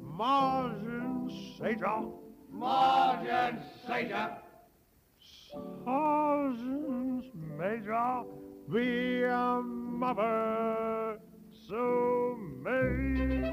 Margin Satan. Margin Satan. Sergeant Major, be a mother so me.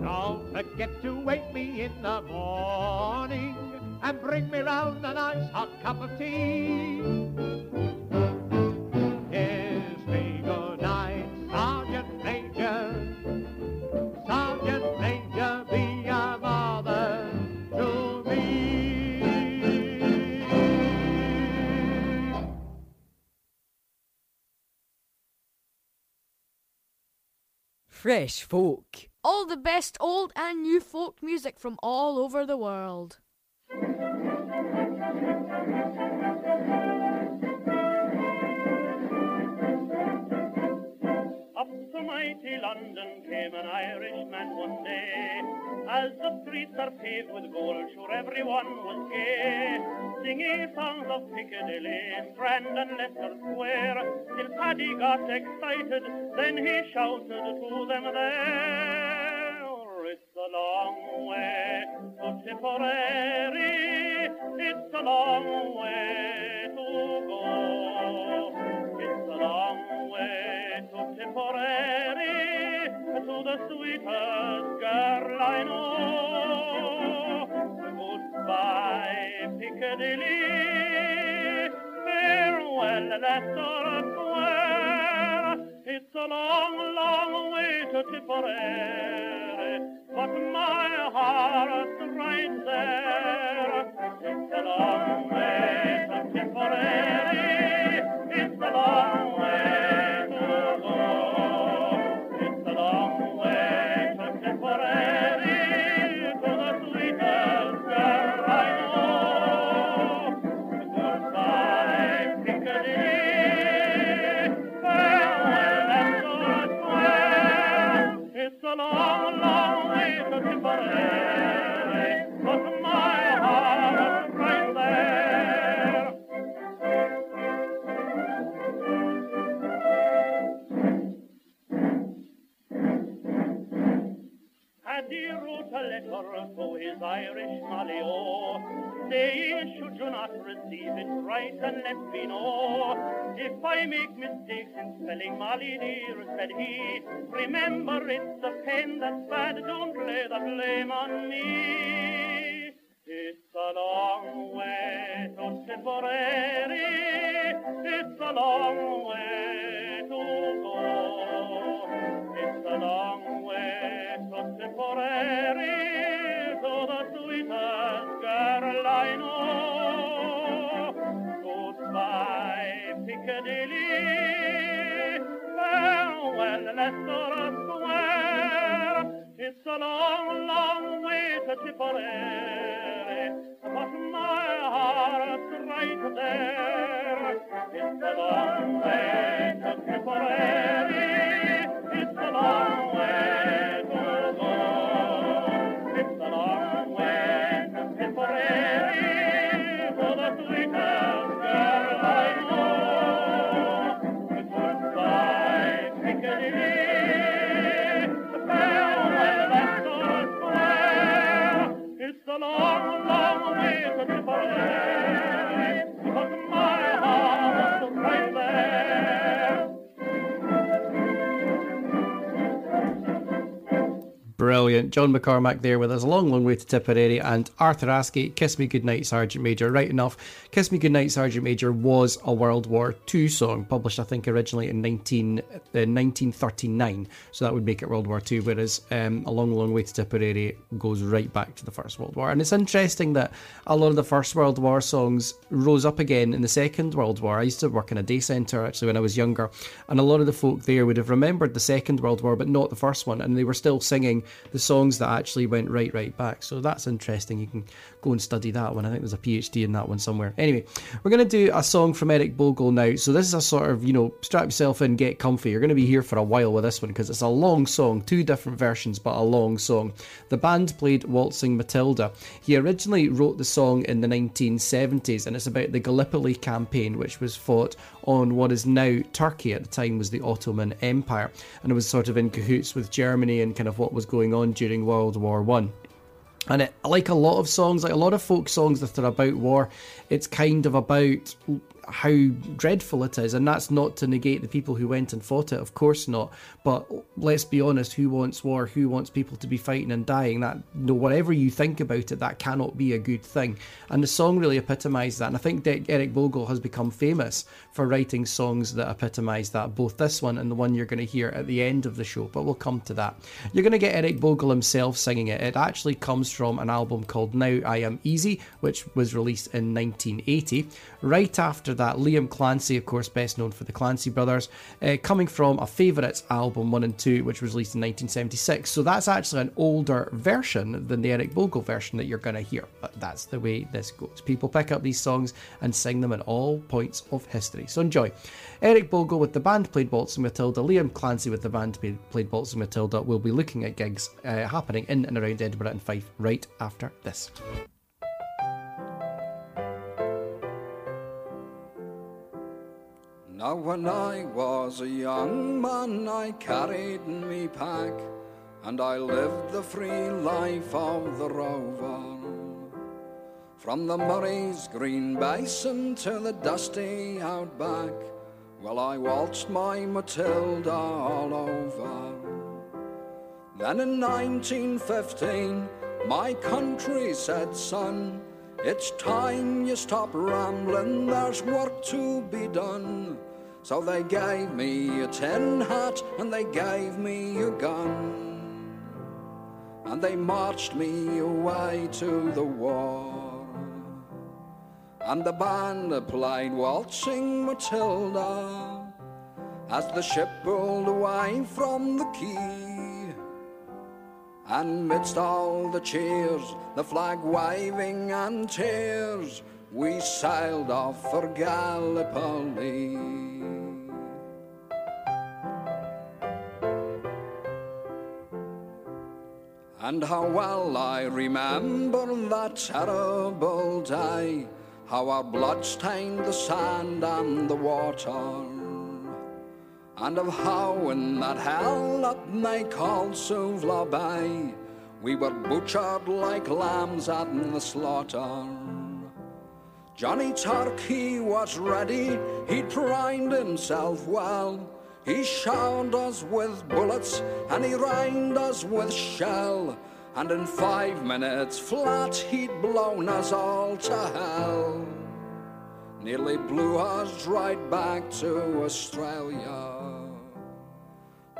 Don't forget to wake me in the morning and bring me round a nice hot cup of tea. Kiss me good night, Sergeant Major. Sergeant Major, be a mother to me. Fresh folk all the best old and new folk music from all over the world. London came an Irishman one day. As the streets are paved with gold, sure everyone was gay. Singing songs of Piccadilly, Strand and Leicester Square. Till Paddy got excited, then he shouted to them there. It's a long way to Tipperary. It's a long way to go. It's a long way to Tipperary, to the sweetest girl I know. Goodbye, Piccadilly. Farewell, Leicester Square. It's a long, long way to Tipperary, but my heart's right there. It's a long way to Tipperary. It's a long not receive it, write and let me know. If I make mistakes in spelling Molly dear, said he, remember it's the pen that's bad, don't lay the blame on me. It's a long way to Tipperary, it's a long way to go. It's a long way to Tipperary, to the sweetest girl I know. Piccadilly, farewell, Leicester Square. It's a long, long way to Tipperary, but my heart's right there. It's a long way to Tipperary. It's a long right there. Brilliant. John McCormack there with us. A long, long way to Tipperary. And Arthur Askey, Kiss Me Goodnight, Sergeant Major. Right enough. Kiss Me Goodnight, Sergeant Major was a World War II song, published, I think, originally in 19, uh, 1939. So that would make it World War II. Whereas um, A Long, Long Way to Tipperary goes right back to the First World War. And it's interesting that a lot of the First World War songs rose up again in the Second World War. I used to work in a day centre actually when I was younger. And a lot of the folk there would have remembered the Second World War, but not the first one. And they were still singing the songs that actually went right, right back. So that's interesting. You can go and study that one. I think there's a PhD in that one somewhere. Anyway, we're going to do a song from Eric Bogle now. So this is a sort of, you know, strap yourself in, get comfy. You're going to be here for a while with this one because it's a long song, two different versions, but a long song. The band played Waltzing Matilda. He originally wrote the song in the 1970s and it's about the Gallipoli campaign, which was fought on what is now Turkey at the time was the Ottoman Empire. And it was sort of in cahoots with Germany and kind of what was going on during World War One. And it, like a lot of songs, like a lot of folk songs that are about war, it's kind of about how dreadful it is. And that's not to negate the people who went and fought it, of course not. But let's be honest, who wants war? Who wants people to be fighting and dying? That you know, whatever you think about it, that cannot be a good thing. And the song really epitomised that. And I think Eric Bogle has become famous for writing songs that epitomise that, both this one and the one you're going to hear at the end of the show. But we'll come to that. You're going to get Eric Bogle himself singing it. It actually comes from an album called Now I Am Easy, which was released in 1980. Right after that, Liam Clancy, of course, best known for the Clancy brothers, uh, coming from a favourites album, 1 and 2, which was released in 1976. So that's actually an older version than the Eric Bogle version that you're going to hear. But that's the way this goes. People pick up these songs and sing them at all points of history. So enjoy. Eric Bogle with the band played Waltzing Matilda, Liam Clancy with the band played, Waltzing Matilda will be looking at gigs uh, happening in and around Edinburgh and Fife right after this. Now when I was a young man I carried me pack And I lived the free life of the rover From the Murray's green basin to the dusty outback Well I waltzed my Matilda all over Then in 1915 my country said son it's time you stop rambling, there's work to be done. So they gave me a tin hat and they gave me a gun. And they marched me away to the war. And the band played Waltzing Matilda as the ship pulled away from the quay. And midst all the cheers, the flag waving and tears, we sailed off for Gallipoli. And how well I remember that terrible day, how our blood stained the sand and the water and of how in that hell that they called Suvla Bay we were butchered like lambs at the slaughter. Johnny Turk, he was ready, he'd primed himself well. He showered us with bullets and he rained us with shell. And in five minutes flat, he'd blown us all to hell. Nearly blew us right back to Australia.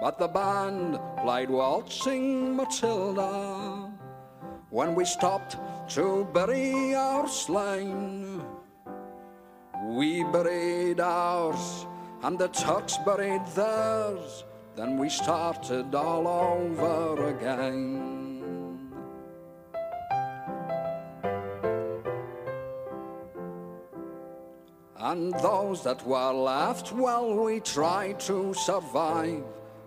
But the band played Waltzing Matilda when we stopped to bury our slain. We buried ours, and the Turks buried theirs. Then we started all over again. And those that were left, well, we tried to survive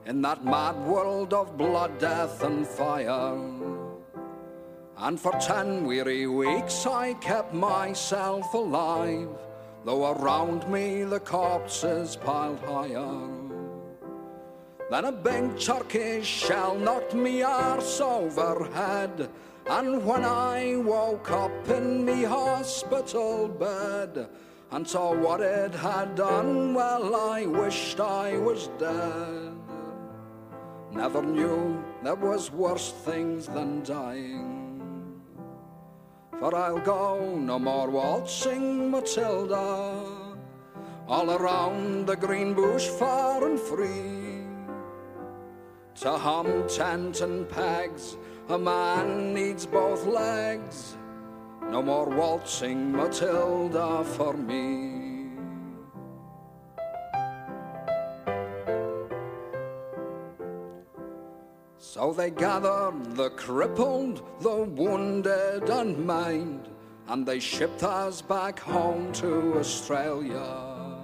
in that mad world of blood, death, and fire. And for ten weary weeks I kept myself alive, though around me the corpses piled higher. Then a big Turkish shell knocked me arse overhead, and when I woke up in me hospital bed, and saw what it had done, well, I wished I was dead. Never knew there was worse things than dying. For I'll go no more waltzing Matilda all around the green bush far and free. To hum tent and pegs, a man needs both legs. No more waltzing Matilda for me. So they gathered the crippled, the wounded and maimed, and they shipped us back home to Australia.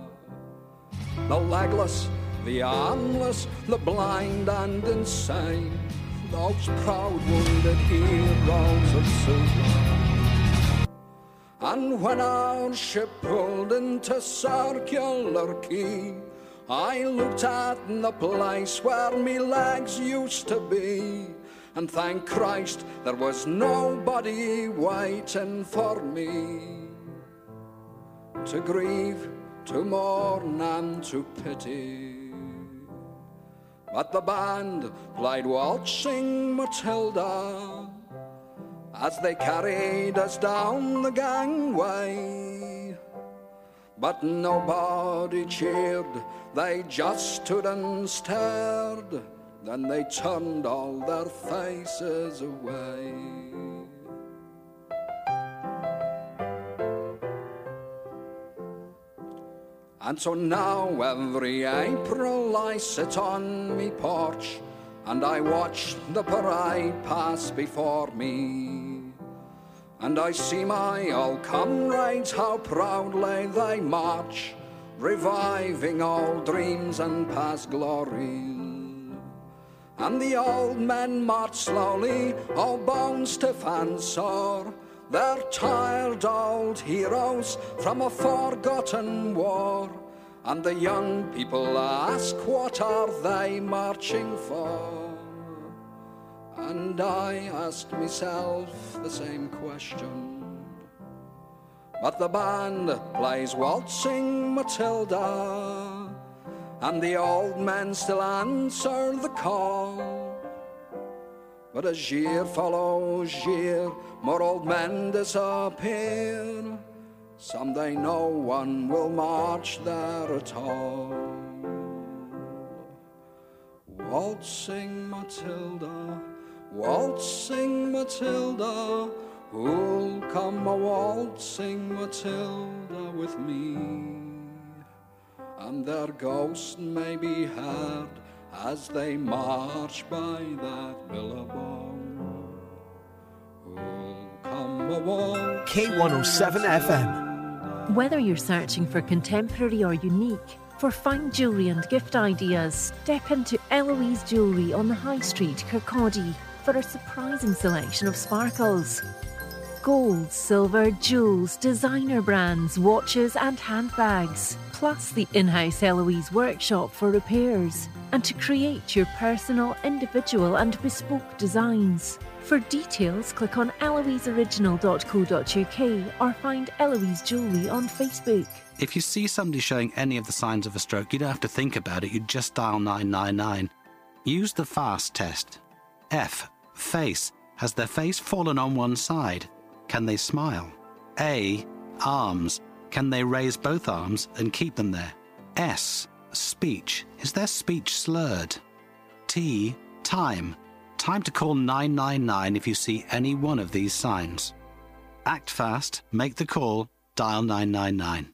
The legless, the armless, the blind and insane, those proud wounded heroes of Suvla. And when our ship pulled into Circular Quay, I looked at the place where me legs used to be, and thank Christ there was nobody waiting for me to grieve, to mourn, and to pity. But the band played Waltzing Matilda as they carried us down the gangway. But nobody cheered, they just stood and stared. Then they turned all their faces away. And so now every April I sit on me porch and I watch the parade pass before me. And I see my old comrades how proudly they march, reviving old dreams and past glories. And the old men march slowly, all bones stiff and sore. They're tired old heroes from a forgotten war. And the young people ask, what are they marching for? And I asked myself the same question. But the band plays Waltzing Matilda, and the old men still answer the call. But as year follows year, more old men disappear. Someday no one will march there at all. Waltzing Matilda, waltzing Matilda, who'll come a waltzing Matilda with me? And their ghost may be heard as they march by that billabong. Who'll come a waltzing K107 FM. Whether you're searching for contemporary or unique, for fine jewellery and gift ideas, step into Eloise Jewellery on the High Street, Kirkcaldy, for a surprising selection of sparkles. Gold, silver, jewels, designer brands, watches, and handbags, plus the in house Eloise workshop for repairs, and to create your personal, individual, and bespoke designs. For details, click on eloiseoriginal.co.uk or find Eloise Jewellery on Facebook. If you see somebody showing any of the signs of a stroke, you don't have to think about it, you just dial 999. Use the FAST test. F. Face. Has their face fallen on one side? Can they smile? A. Arms. Can they raise both arms and keep them there? S. Speech. Is their speech slurred? T. Time. Time to call 999 if you see any one of these signs. Act fast, make the call, dial 999.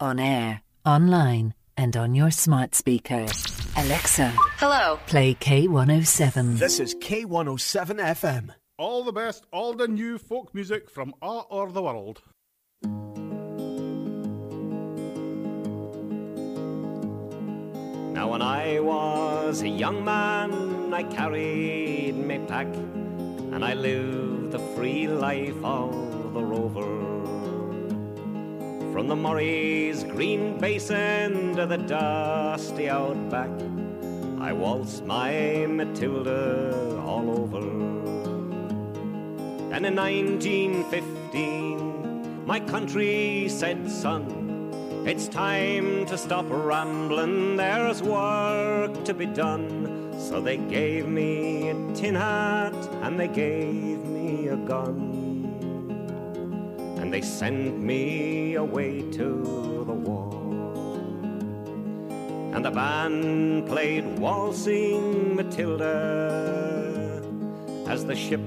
On air, online, and on your smart speaker. Alexa. Hello. Play K107. This is K107 FM. All the best, all the new folk music from all over the world. Now, when I was a young man, I carried me pack and I lived the free life of the rover. From the Murray's green basin to the dusty outback, I waltzed my Matilda all over. And in 1915, my country said, son, it's time to stop rambling, there's work to be done. So they gave me a tin hat and they gave me a gun. They sent me away to the war. And the band played Waltzing Matilda as the ship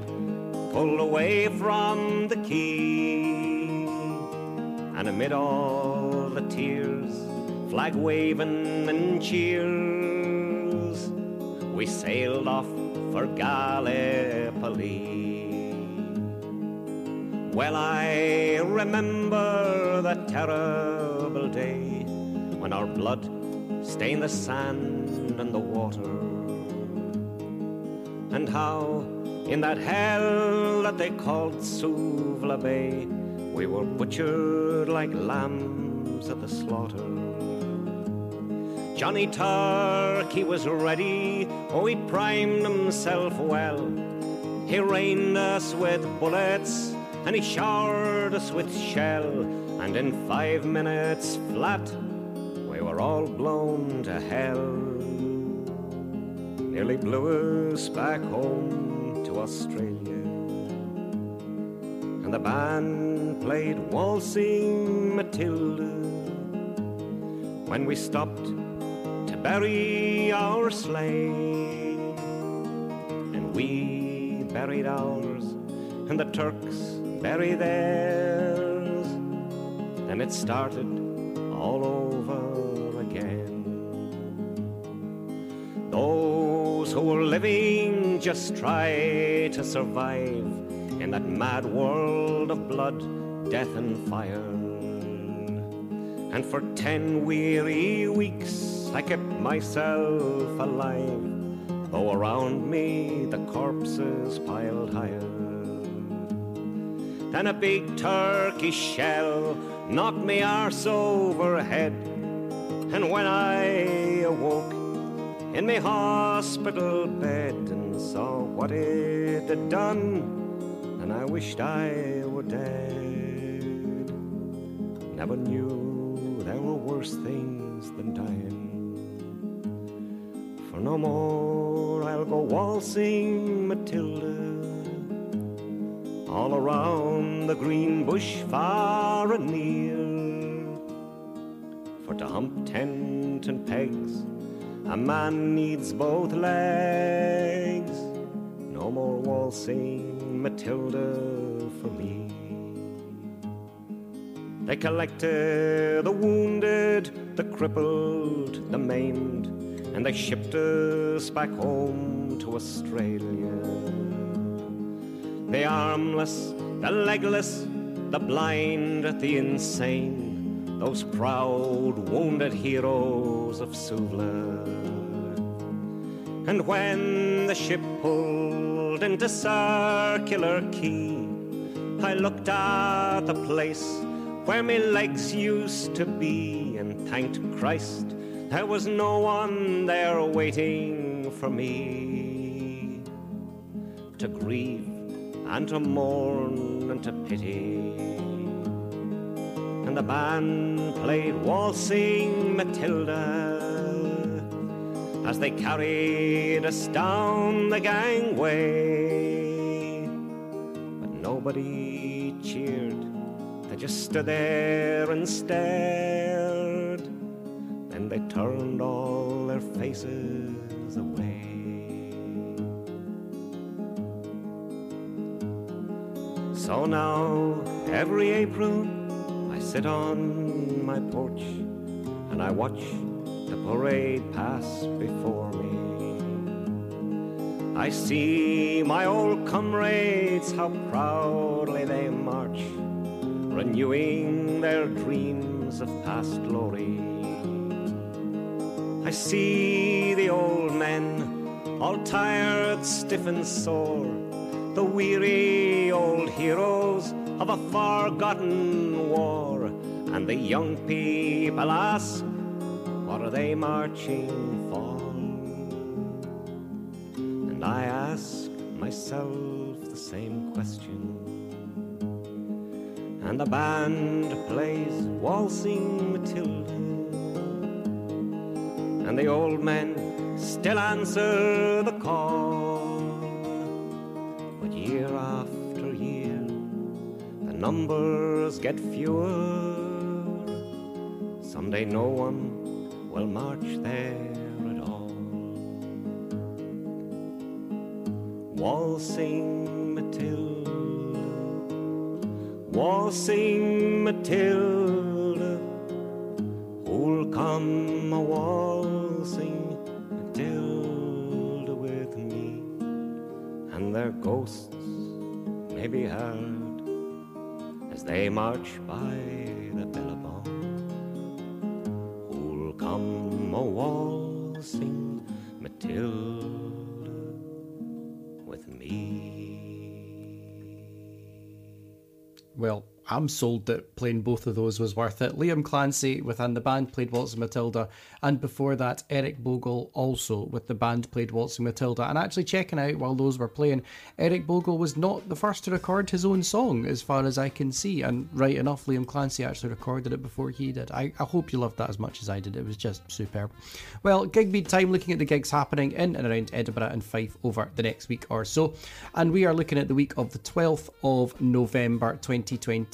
pulled away from the quay. And amid all the tears, flag waving and cheers, we sailed off for Gallipoli. Well, I remember that terrible day when our blood stained the sand and the water, and how in that hell that they called Suvla Bay, we were butchered like lambs at the slaughter. Johnny Turk, he was ready, oh, he primed himself well. He rained us with bullets and he showered us with shell, and in five minutes flat, we were all blown to hell. Nearly blew us back home to Australia. And the band played Waltzing Matilda when we stopped to bury our slain. And we buried ours, and the Turks buried theirs. Then it started all over again. Those who were living just try to survive in that mad world of blood, death, and fire. And for ten weary weeks I kept myself alive, though around me the corpses piled higher. Then a big turkey shell knocked me arse overhead, and when I awoke in my hospital bed and saw what it had done, and I wished I were dead. Never knew there were worse things than dying. For no more I'll go waltzing Matilda all around the green bush far and near. For to hump tent and pegs, a man needs both legs. No more waltzing Matilda for me. They collected the wounded, the crippled, the maimed, and they shipped us back home to Australia. The armless, the legless, the blind, the insane, those proud, wounded heroes of Suvla. And when the ship pulled into Circular Quay, I looked at the place where my legs used to be and thanked Christ there was no one there waiting for me to grieve and to mourn and to pity. And the band played Waltzing Matilda as they carried us down the gangway. But nobody cheered, they just stood there and stared. Then they turned all their faces away. So now, every April, I sit on my porch and I watch the parade pass before me. I see my old comrades, how proudly they march, renewing their dreams of past glory. I see the old men, all tired, stiff, and sore the weary old heroes of a forgotten war. And the young people ask, what are they marching for? And I ask myself the same question. And the band plays Waltzing Matilda. And the old men still answer the call year after year, the numbers get fewer. Someday no one will march there at all. Waltzing Matilda, waltzing Matilda, who'll come a waltzing their ghosts may be heard as they march by the billabong. Who'll come a waltzing Matilda with me? Well, I'm sold that playing both of those was worth it. Liam Clancy within the band played Waltzing Matilda, and before that, Eric Bogle also with the band played Waltzing Matilda. And actually, checking out while those were playing, Eric Bogle was not the first to record his own song, as far as I can see. And right enough, Liam Clancy actually recorded it before he did. I, I hope you loved that as much as I did. It was just superb. Well, gig beat time looking at the gigs happening in and around Edinburgh and Fife over the next week or so. And we are looking at the week of the 12th of November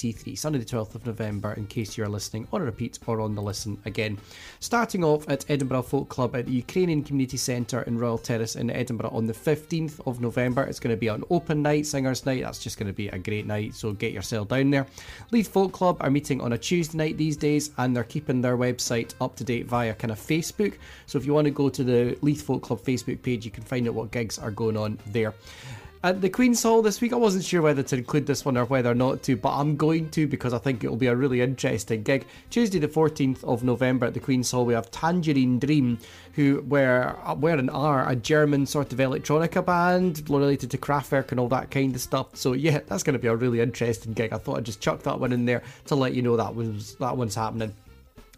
2023, Sunday the 12th of November, in case you're listening on a repeat or on the listen again. Starting off at Edinburgh Folk Club at the Ukrainian Community Centre in Royal Terrace in Edinburgh on the 15th of November. It's going to be an open night, singers' night. That's just going to be a great night, so get yourself down there. Leith Folk Club are meeting on a Tuesday night these days, and they're keeping their website up to date via kind of Facebook. So if you want to go to the Leith Folk Club Facebook page, you can find out what gigs are going on there. At the Queen's Hall this week, I wasn't sure whether to include this one or whether or not to, but I'm going to because I think it will be a really interesting gig. Tuesday, the 14th of November at the Queen's Hall, we have Tangerine Dream, who were, uh, were and are a German sort of electronica band related to Kraftwerk and all that kind of stuff. So, yeah, that's going to be a really interesting gig. I thought I'd just chuck that one in there to let you know that was that one's happening.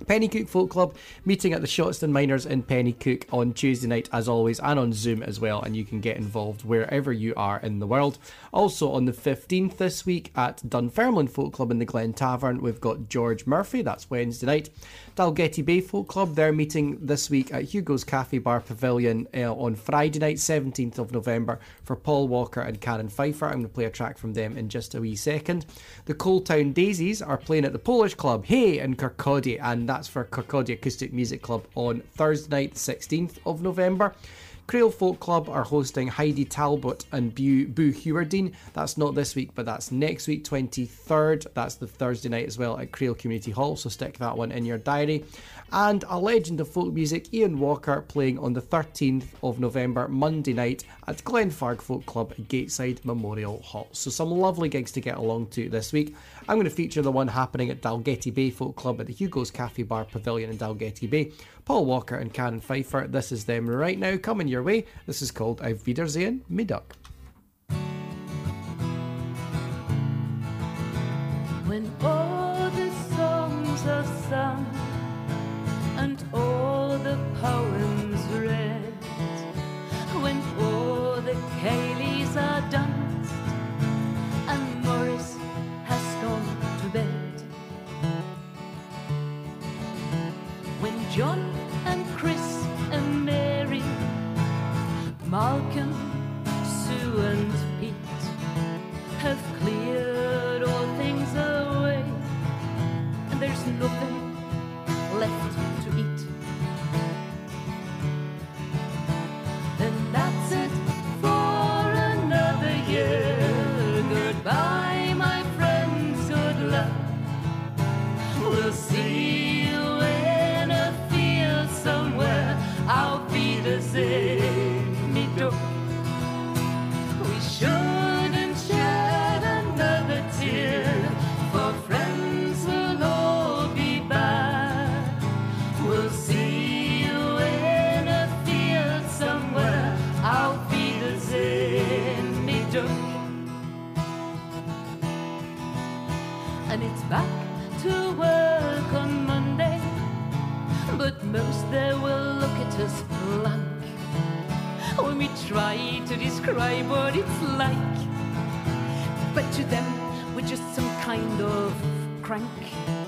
Penicuik Folk Club meeting at the Shottstown Miners in Penicuik on Tuesday night, as always, and on Zoom as well. And you can get involved wherever you are in the world. Also, on the 15th this week at Dunfermline Folk Club in the Glen Tavern, we've got George Murphy, that's Wednesday night. Dalgety Bay Folk Club, they're meeting this week at Hugo's Cafe Bar Pavilion uh, on Friday night, 17th of November, for Paul Walker and Karen Pfeiffer. I'm going to play a track from them in just a wee second. The Coaltown Daisies are playing at the Polish Club, Hey, in Kirkcaldy, and that's for Kirkcaldy Acoustic Music Club on Thursday night, 16th of November. Crail Folk Club are hosting Heidi Talbot and Boo, Boo Hewerdine. That's not this week, but that's next week, 23rd. That's the Thursday night as well at Crail Community Hall, so stick that one in your diary. And a legend of folk music, Ian Walker, playing on the 13th of November, Monday night, at Glenfarg Folk Club Gateside Memorial Hall. So, some lovely gigs to get along to this week. I'm going to feature the one happening at Dalgety Bay Folk Club at the Hugo's Cafe Bar Pavilion in Dalgety Bay. Paul Walker and Karen Pfeiffer. This is them right now coming your way. This is called Auf Wiedersehen, Mittag. When all the songs are sung and all the poems read, when all the ceilidhs are danced and Morris has gone to bed, when John and Chris and Mary, Malcolm, Sue and Pete have cleared all things away, and there's nothing to describe what it's like. But to them, we're just some kind of crank.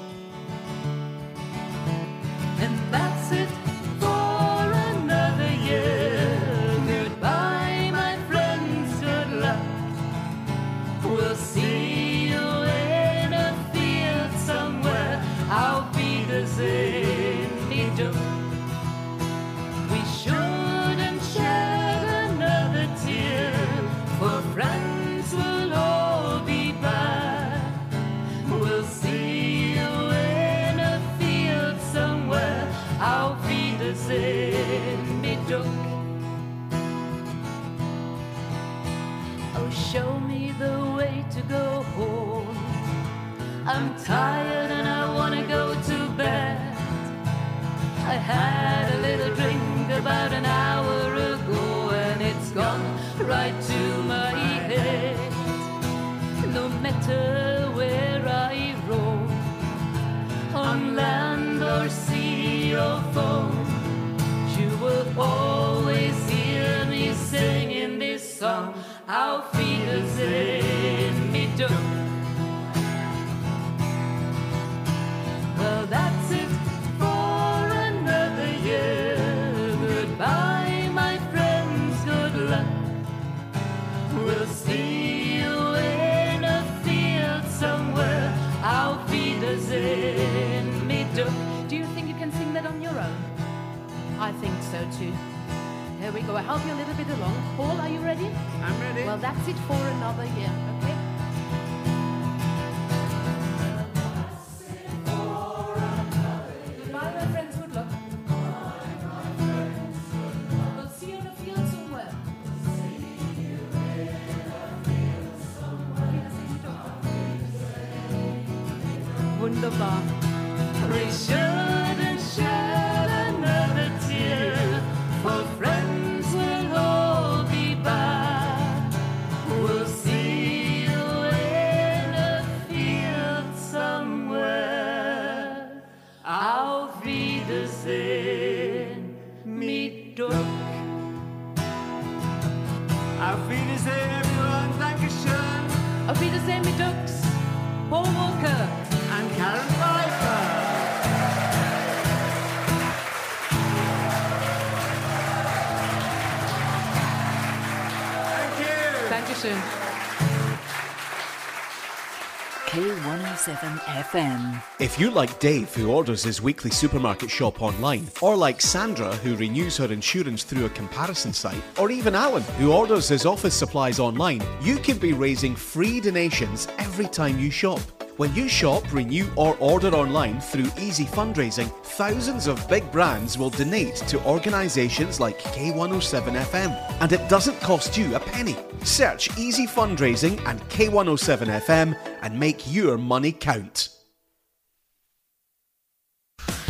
FM. If you're like Dave, who orders his weekly supermarket shop online, or like Sandra, who renews her insurance through a comparison site, or even Alan, who orders his office supplies online, you can be raising free donations every time you shop. When you shop, renew, or order online through Easy Fundraising, thousands of big brands will donate to organisations like K107 FM, and it doesn't cost you a penny. Search Easy Fundraising and K107 FM and make your money count.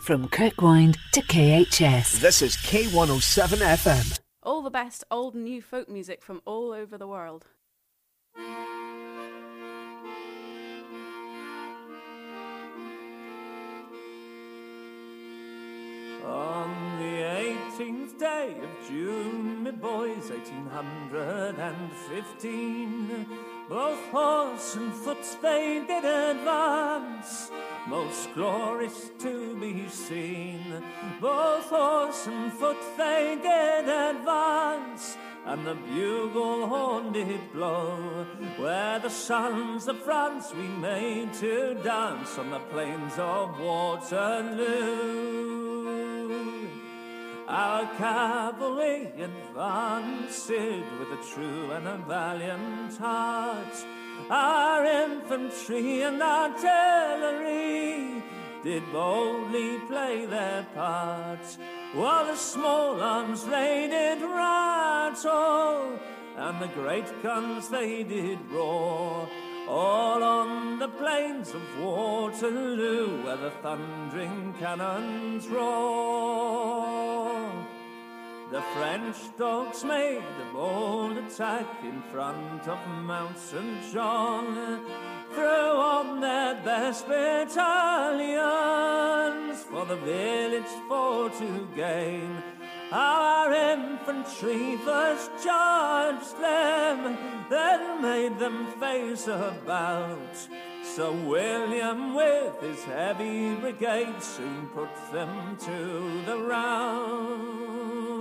From Kirkwind to KHS. This is K107 FM. All the best old and new folk music from all over the world. On the 18th day of June, me boys, 1815, both horse and foot they did advance, most glorious to be seen. Both horse and foot they did advance, and the bugle horn did blow, where the sons of France we made to dance on the plains of Waterloo. Our cavalry advanced with a true and a valiant heart. Our infantry and artillery did boldly play their parts, while the small arms they did rattle, and the great guns they did roar. All on the plains of Waterloo, where the thundering cannons roar. The French dogs made a bold attack in front of Mount St. John, threw on their best battalions for the village for to gain. Our infantry first charged them, then made them face about. Sir William with his heavy brigade soon put them to the rout.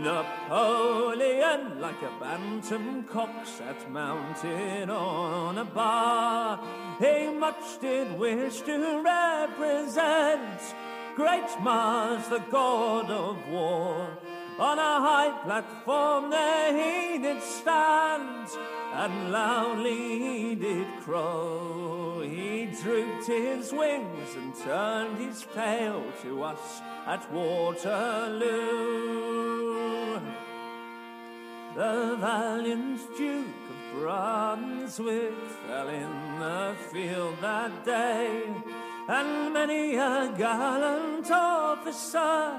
Napoleon, like a bantam cock, sat mounted on a bar. He much did wish to represent great Mars, the god of war. On a high platform there he did stand, and loudly he did crow. He drooped his wings and turned his tail to us at Waterloo. The valiant Duke of Brunswick fell in the field that day, and many a gallant officer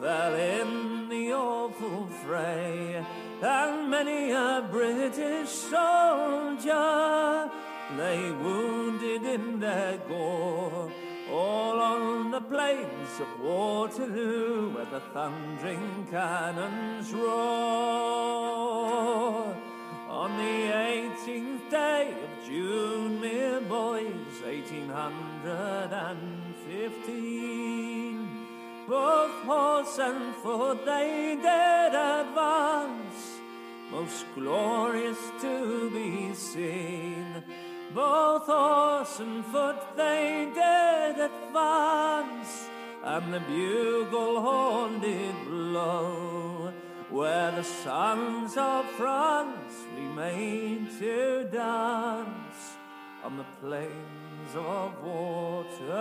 fell in the awful fray, and many a British soldier lay wounded in their gore, all on the plains of Waterloo where the thundering cannons roar. On the 18th day of June, mere boys, 1815, both horse and foot they did advance, most glorious to be seen. Both horse and foot they did advance, and the bugle horn did blow. Where the sons of France remain to dance on the plains of Waterloo.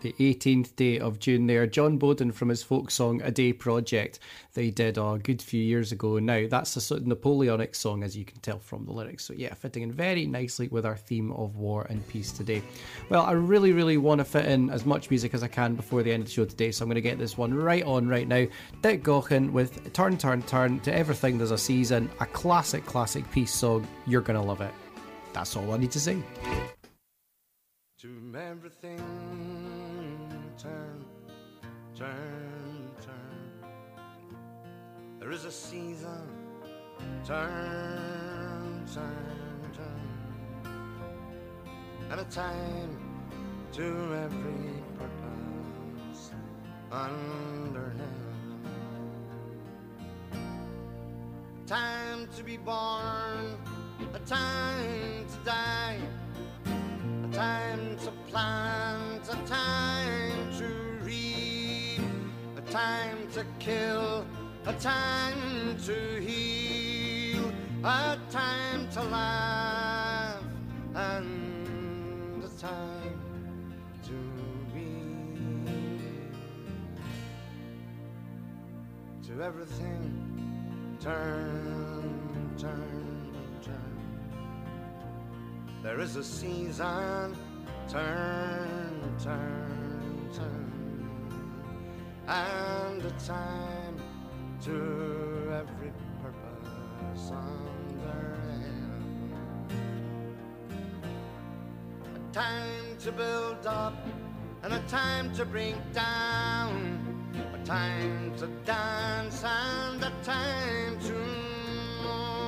The 18th day of June there. Jon Boden from his folk song A Day Project they did a good few years ago now. That's a sort of Napoleonic song, as you can tell from the lyrics. So, yeah, fitting in very nicely with our theme of war and peace today. Well, I really, really want to fit in as much music as I can before the end of the show today, so I'm going to get this one right on right now. Dick Gaughan with Turn, Turn, Turn to Everything There's a Season, a classic, classic peace song. You're going to love it. That's all I need to say. To everything turn, turn, turn. There is a season, turn, turn, turn. And a time to every purpose under heaven. Time to be born, a time to die. Time to plant, a time to reap, a time to kill, a time to heal, a time to laugh, and a time to be. To everything, turn, turn. There is a season, turn, turn, turn, and a time to every purpose under heaven. A time to build up and a time to bring down, a time to dance and a time to mourn,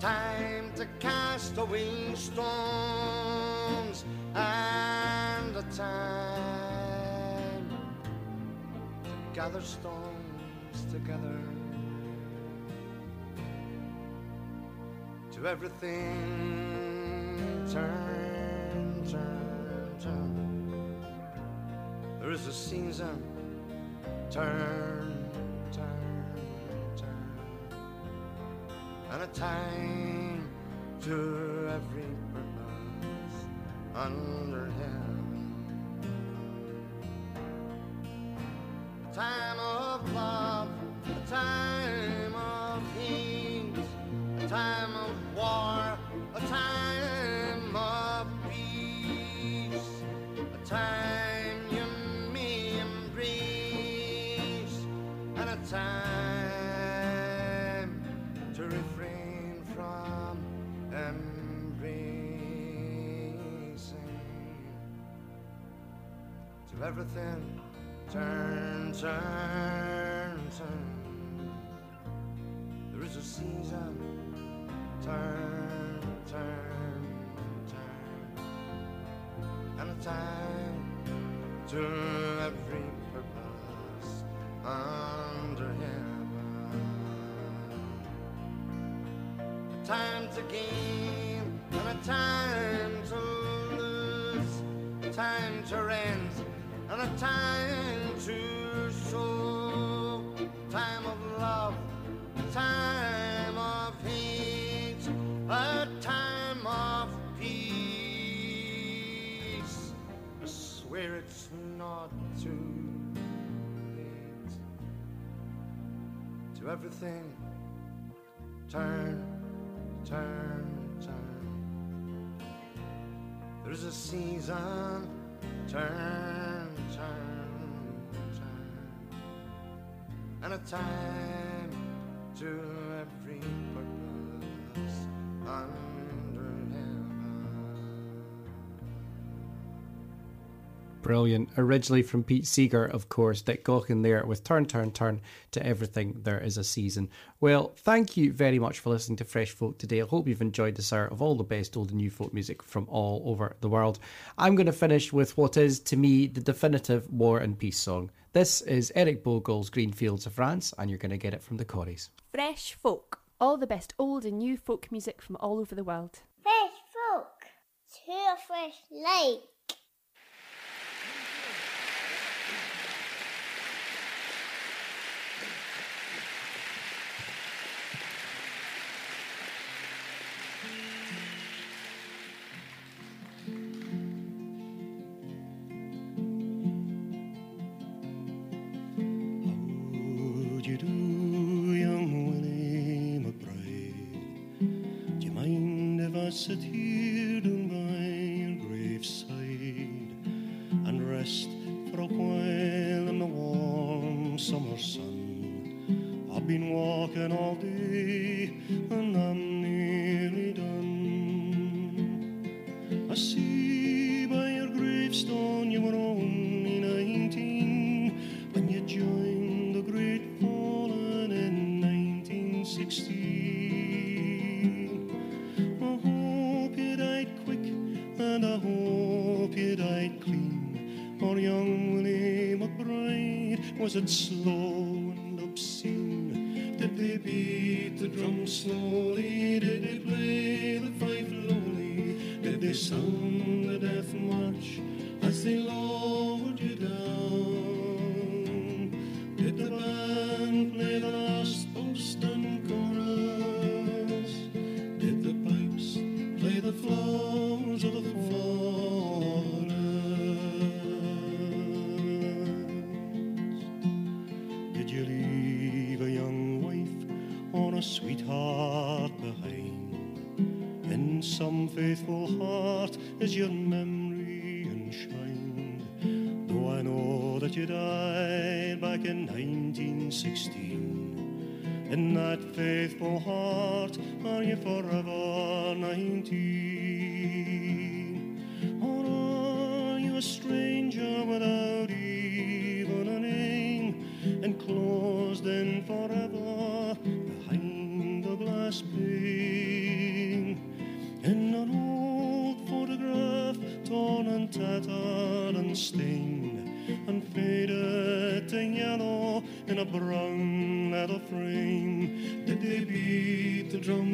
time to cast away stones and a time to gather stones together. To everything turn turn turn. There is a season turn and a time to every purpose under heaven. A time of love, a time of heat, a time of war, a time of peace, a time you may embrace, and a time everything, turn, turn, turn. There is a season, turn, turn, turn, and a time to every purpose under heaven. A time to gain and a time to lose, a time to rent a time to sow, time of love, time of hate, a time of peace. I swear it's not too late to everything. Turn, turn, turn. There's a season. Turn, turn, turn. And a time to every purpose. Brilliant. Originally from Pete Seeger, of course, Dick Gaughan there with Turn, Turn, Turn to Everything There Is a Season. Well, thank you very much for listening to Fresh Folk today. I hope you've enjoyed this hour of all the best old and new folk music from all over the world. I'm going to finish with what is, to me, the definitive war and peace song. This is Eric Bogle's Green Fields of France, and you're going to get it from the Corries. Fresh Folk. All the best old and new folk music from all over the world. Fresh Folk. Two fresh light.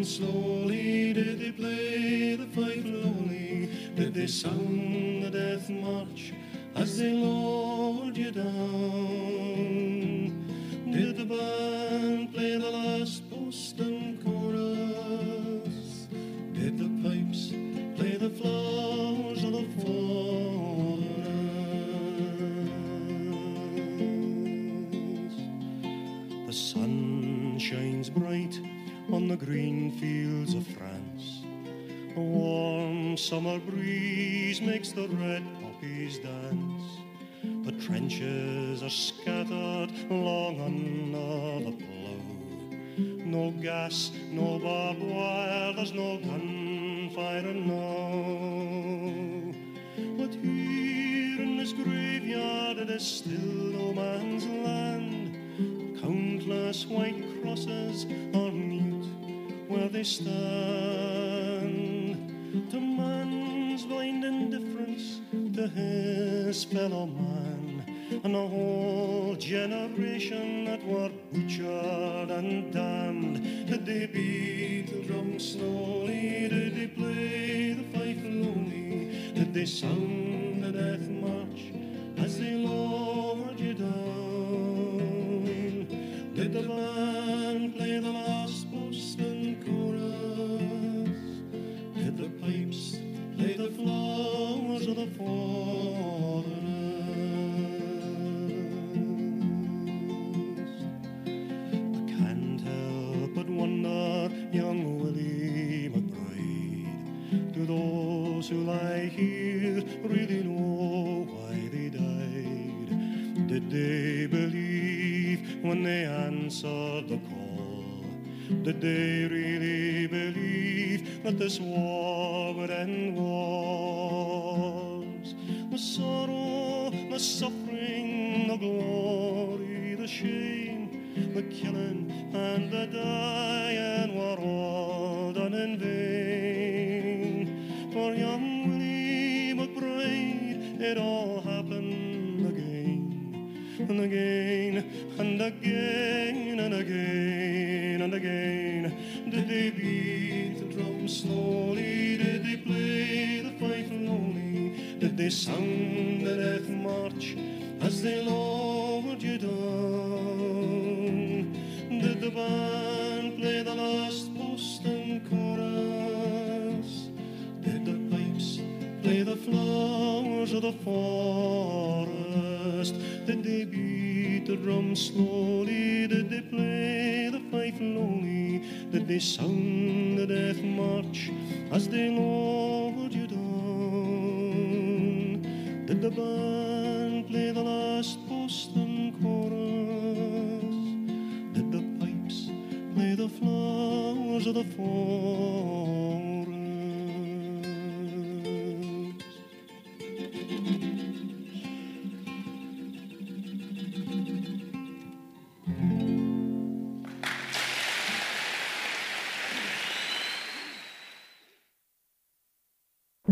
slow. the red poppies dance. The trenches are scattered long another blow. No gas, no barbed wire, there's no gunfire now. But here in this graveyard it is still no man's land. Countless white crosses are mute where they stand. gentleman and a whole generation that were butchered and died.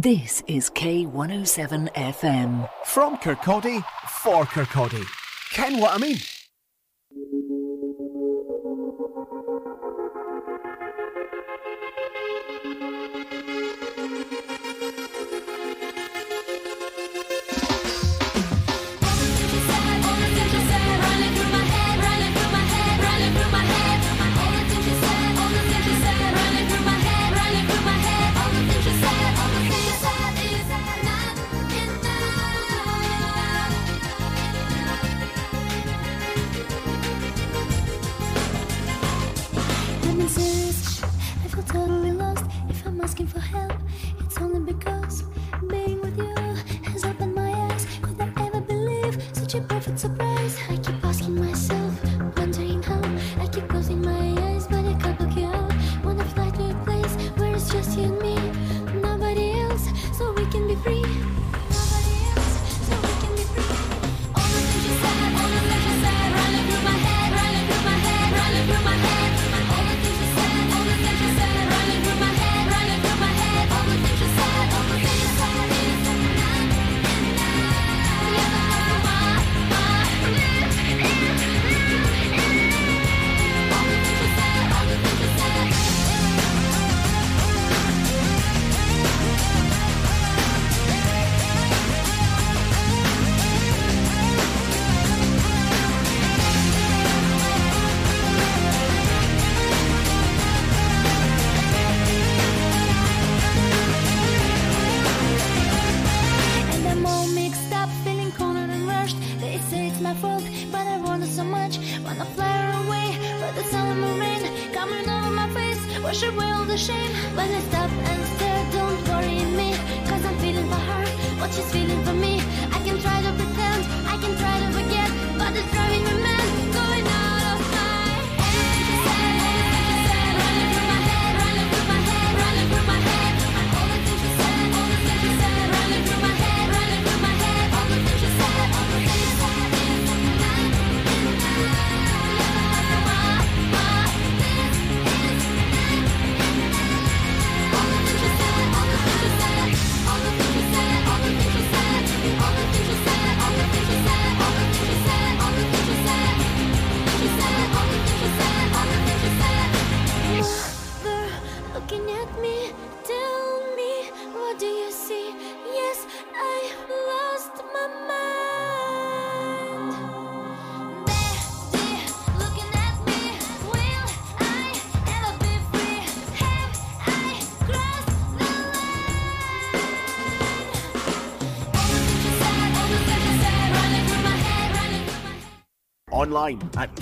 This is K107 FM. From Kirkcaldy, for Kirkcaldy. Ken what I mean?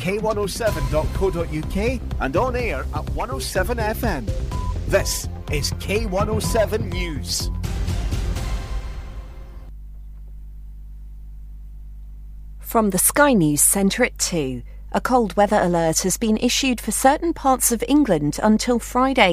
k107.co.uk and on air at 107FM. This is K107 News. From the Sky News Centre at 2, a cold weather alert has been issued for certain parts of England until Friday.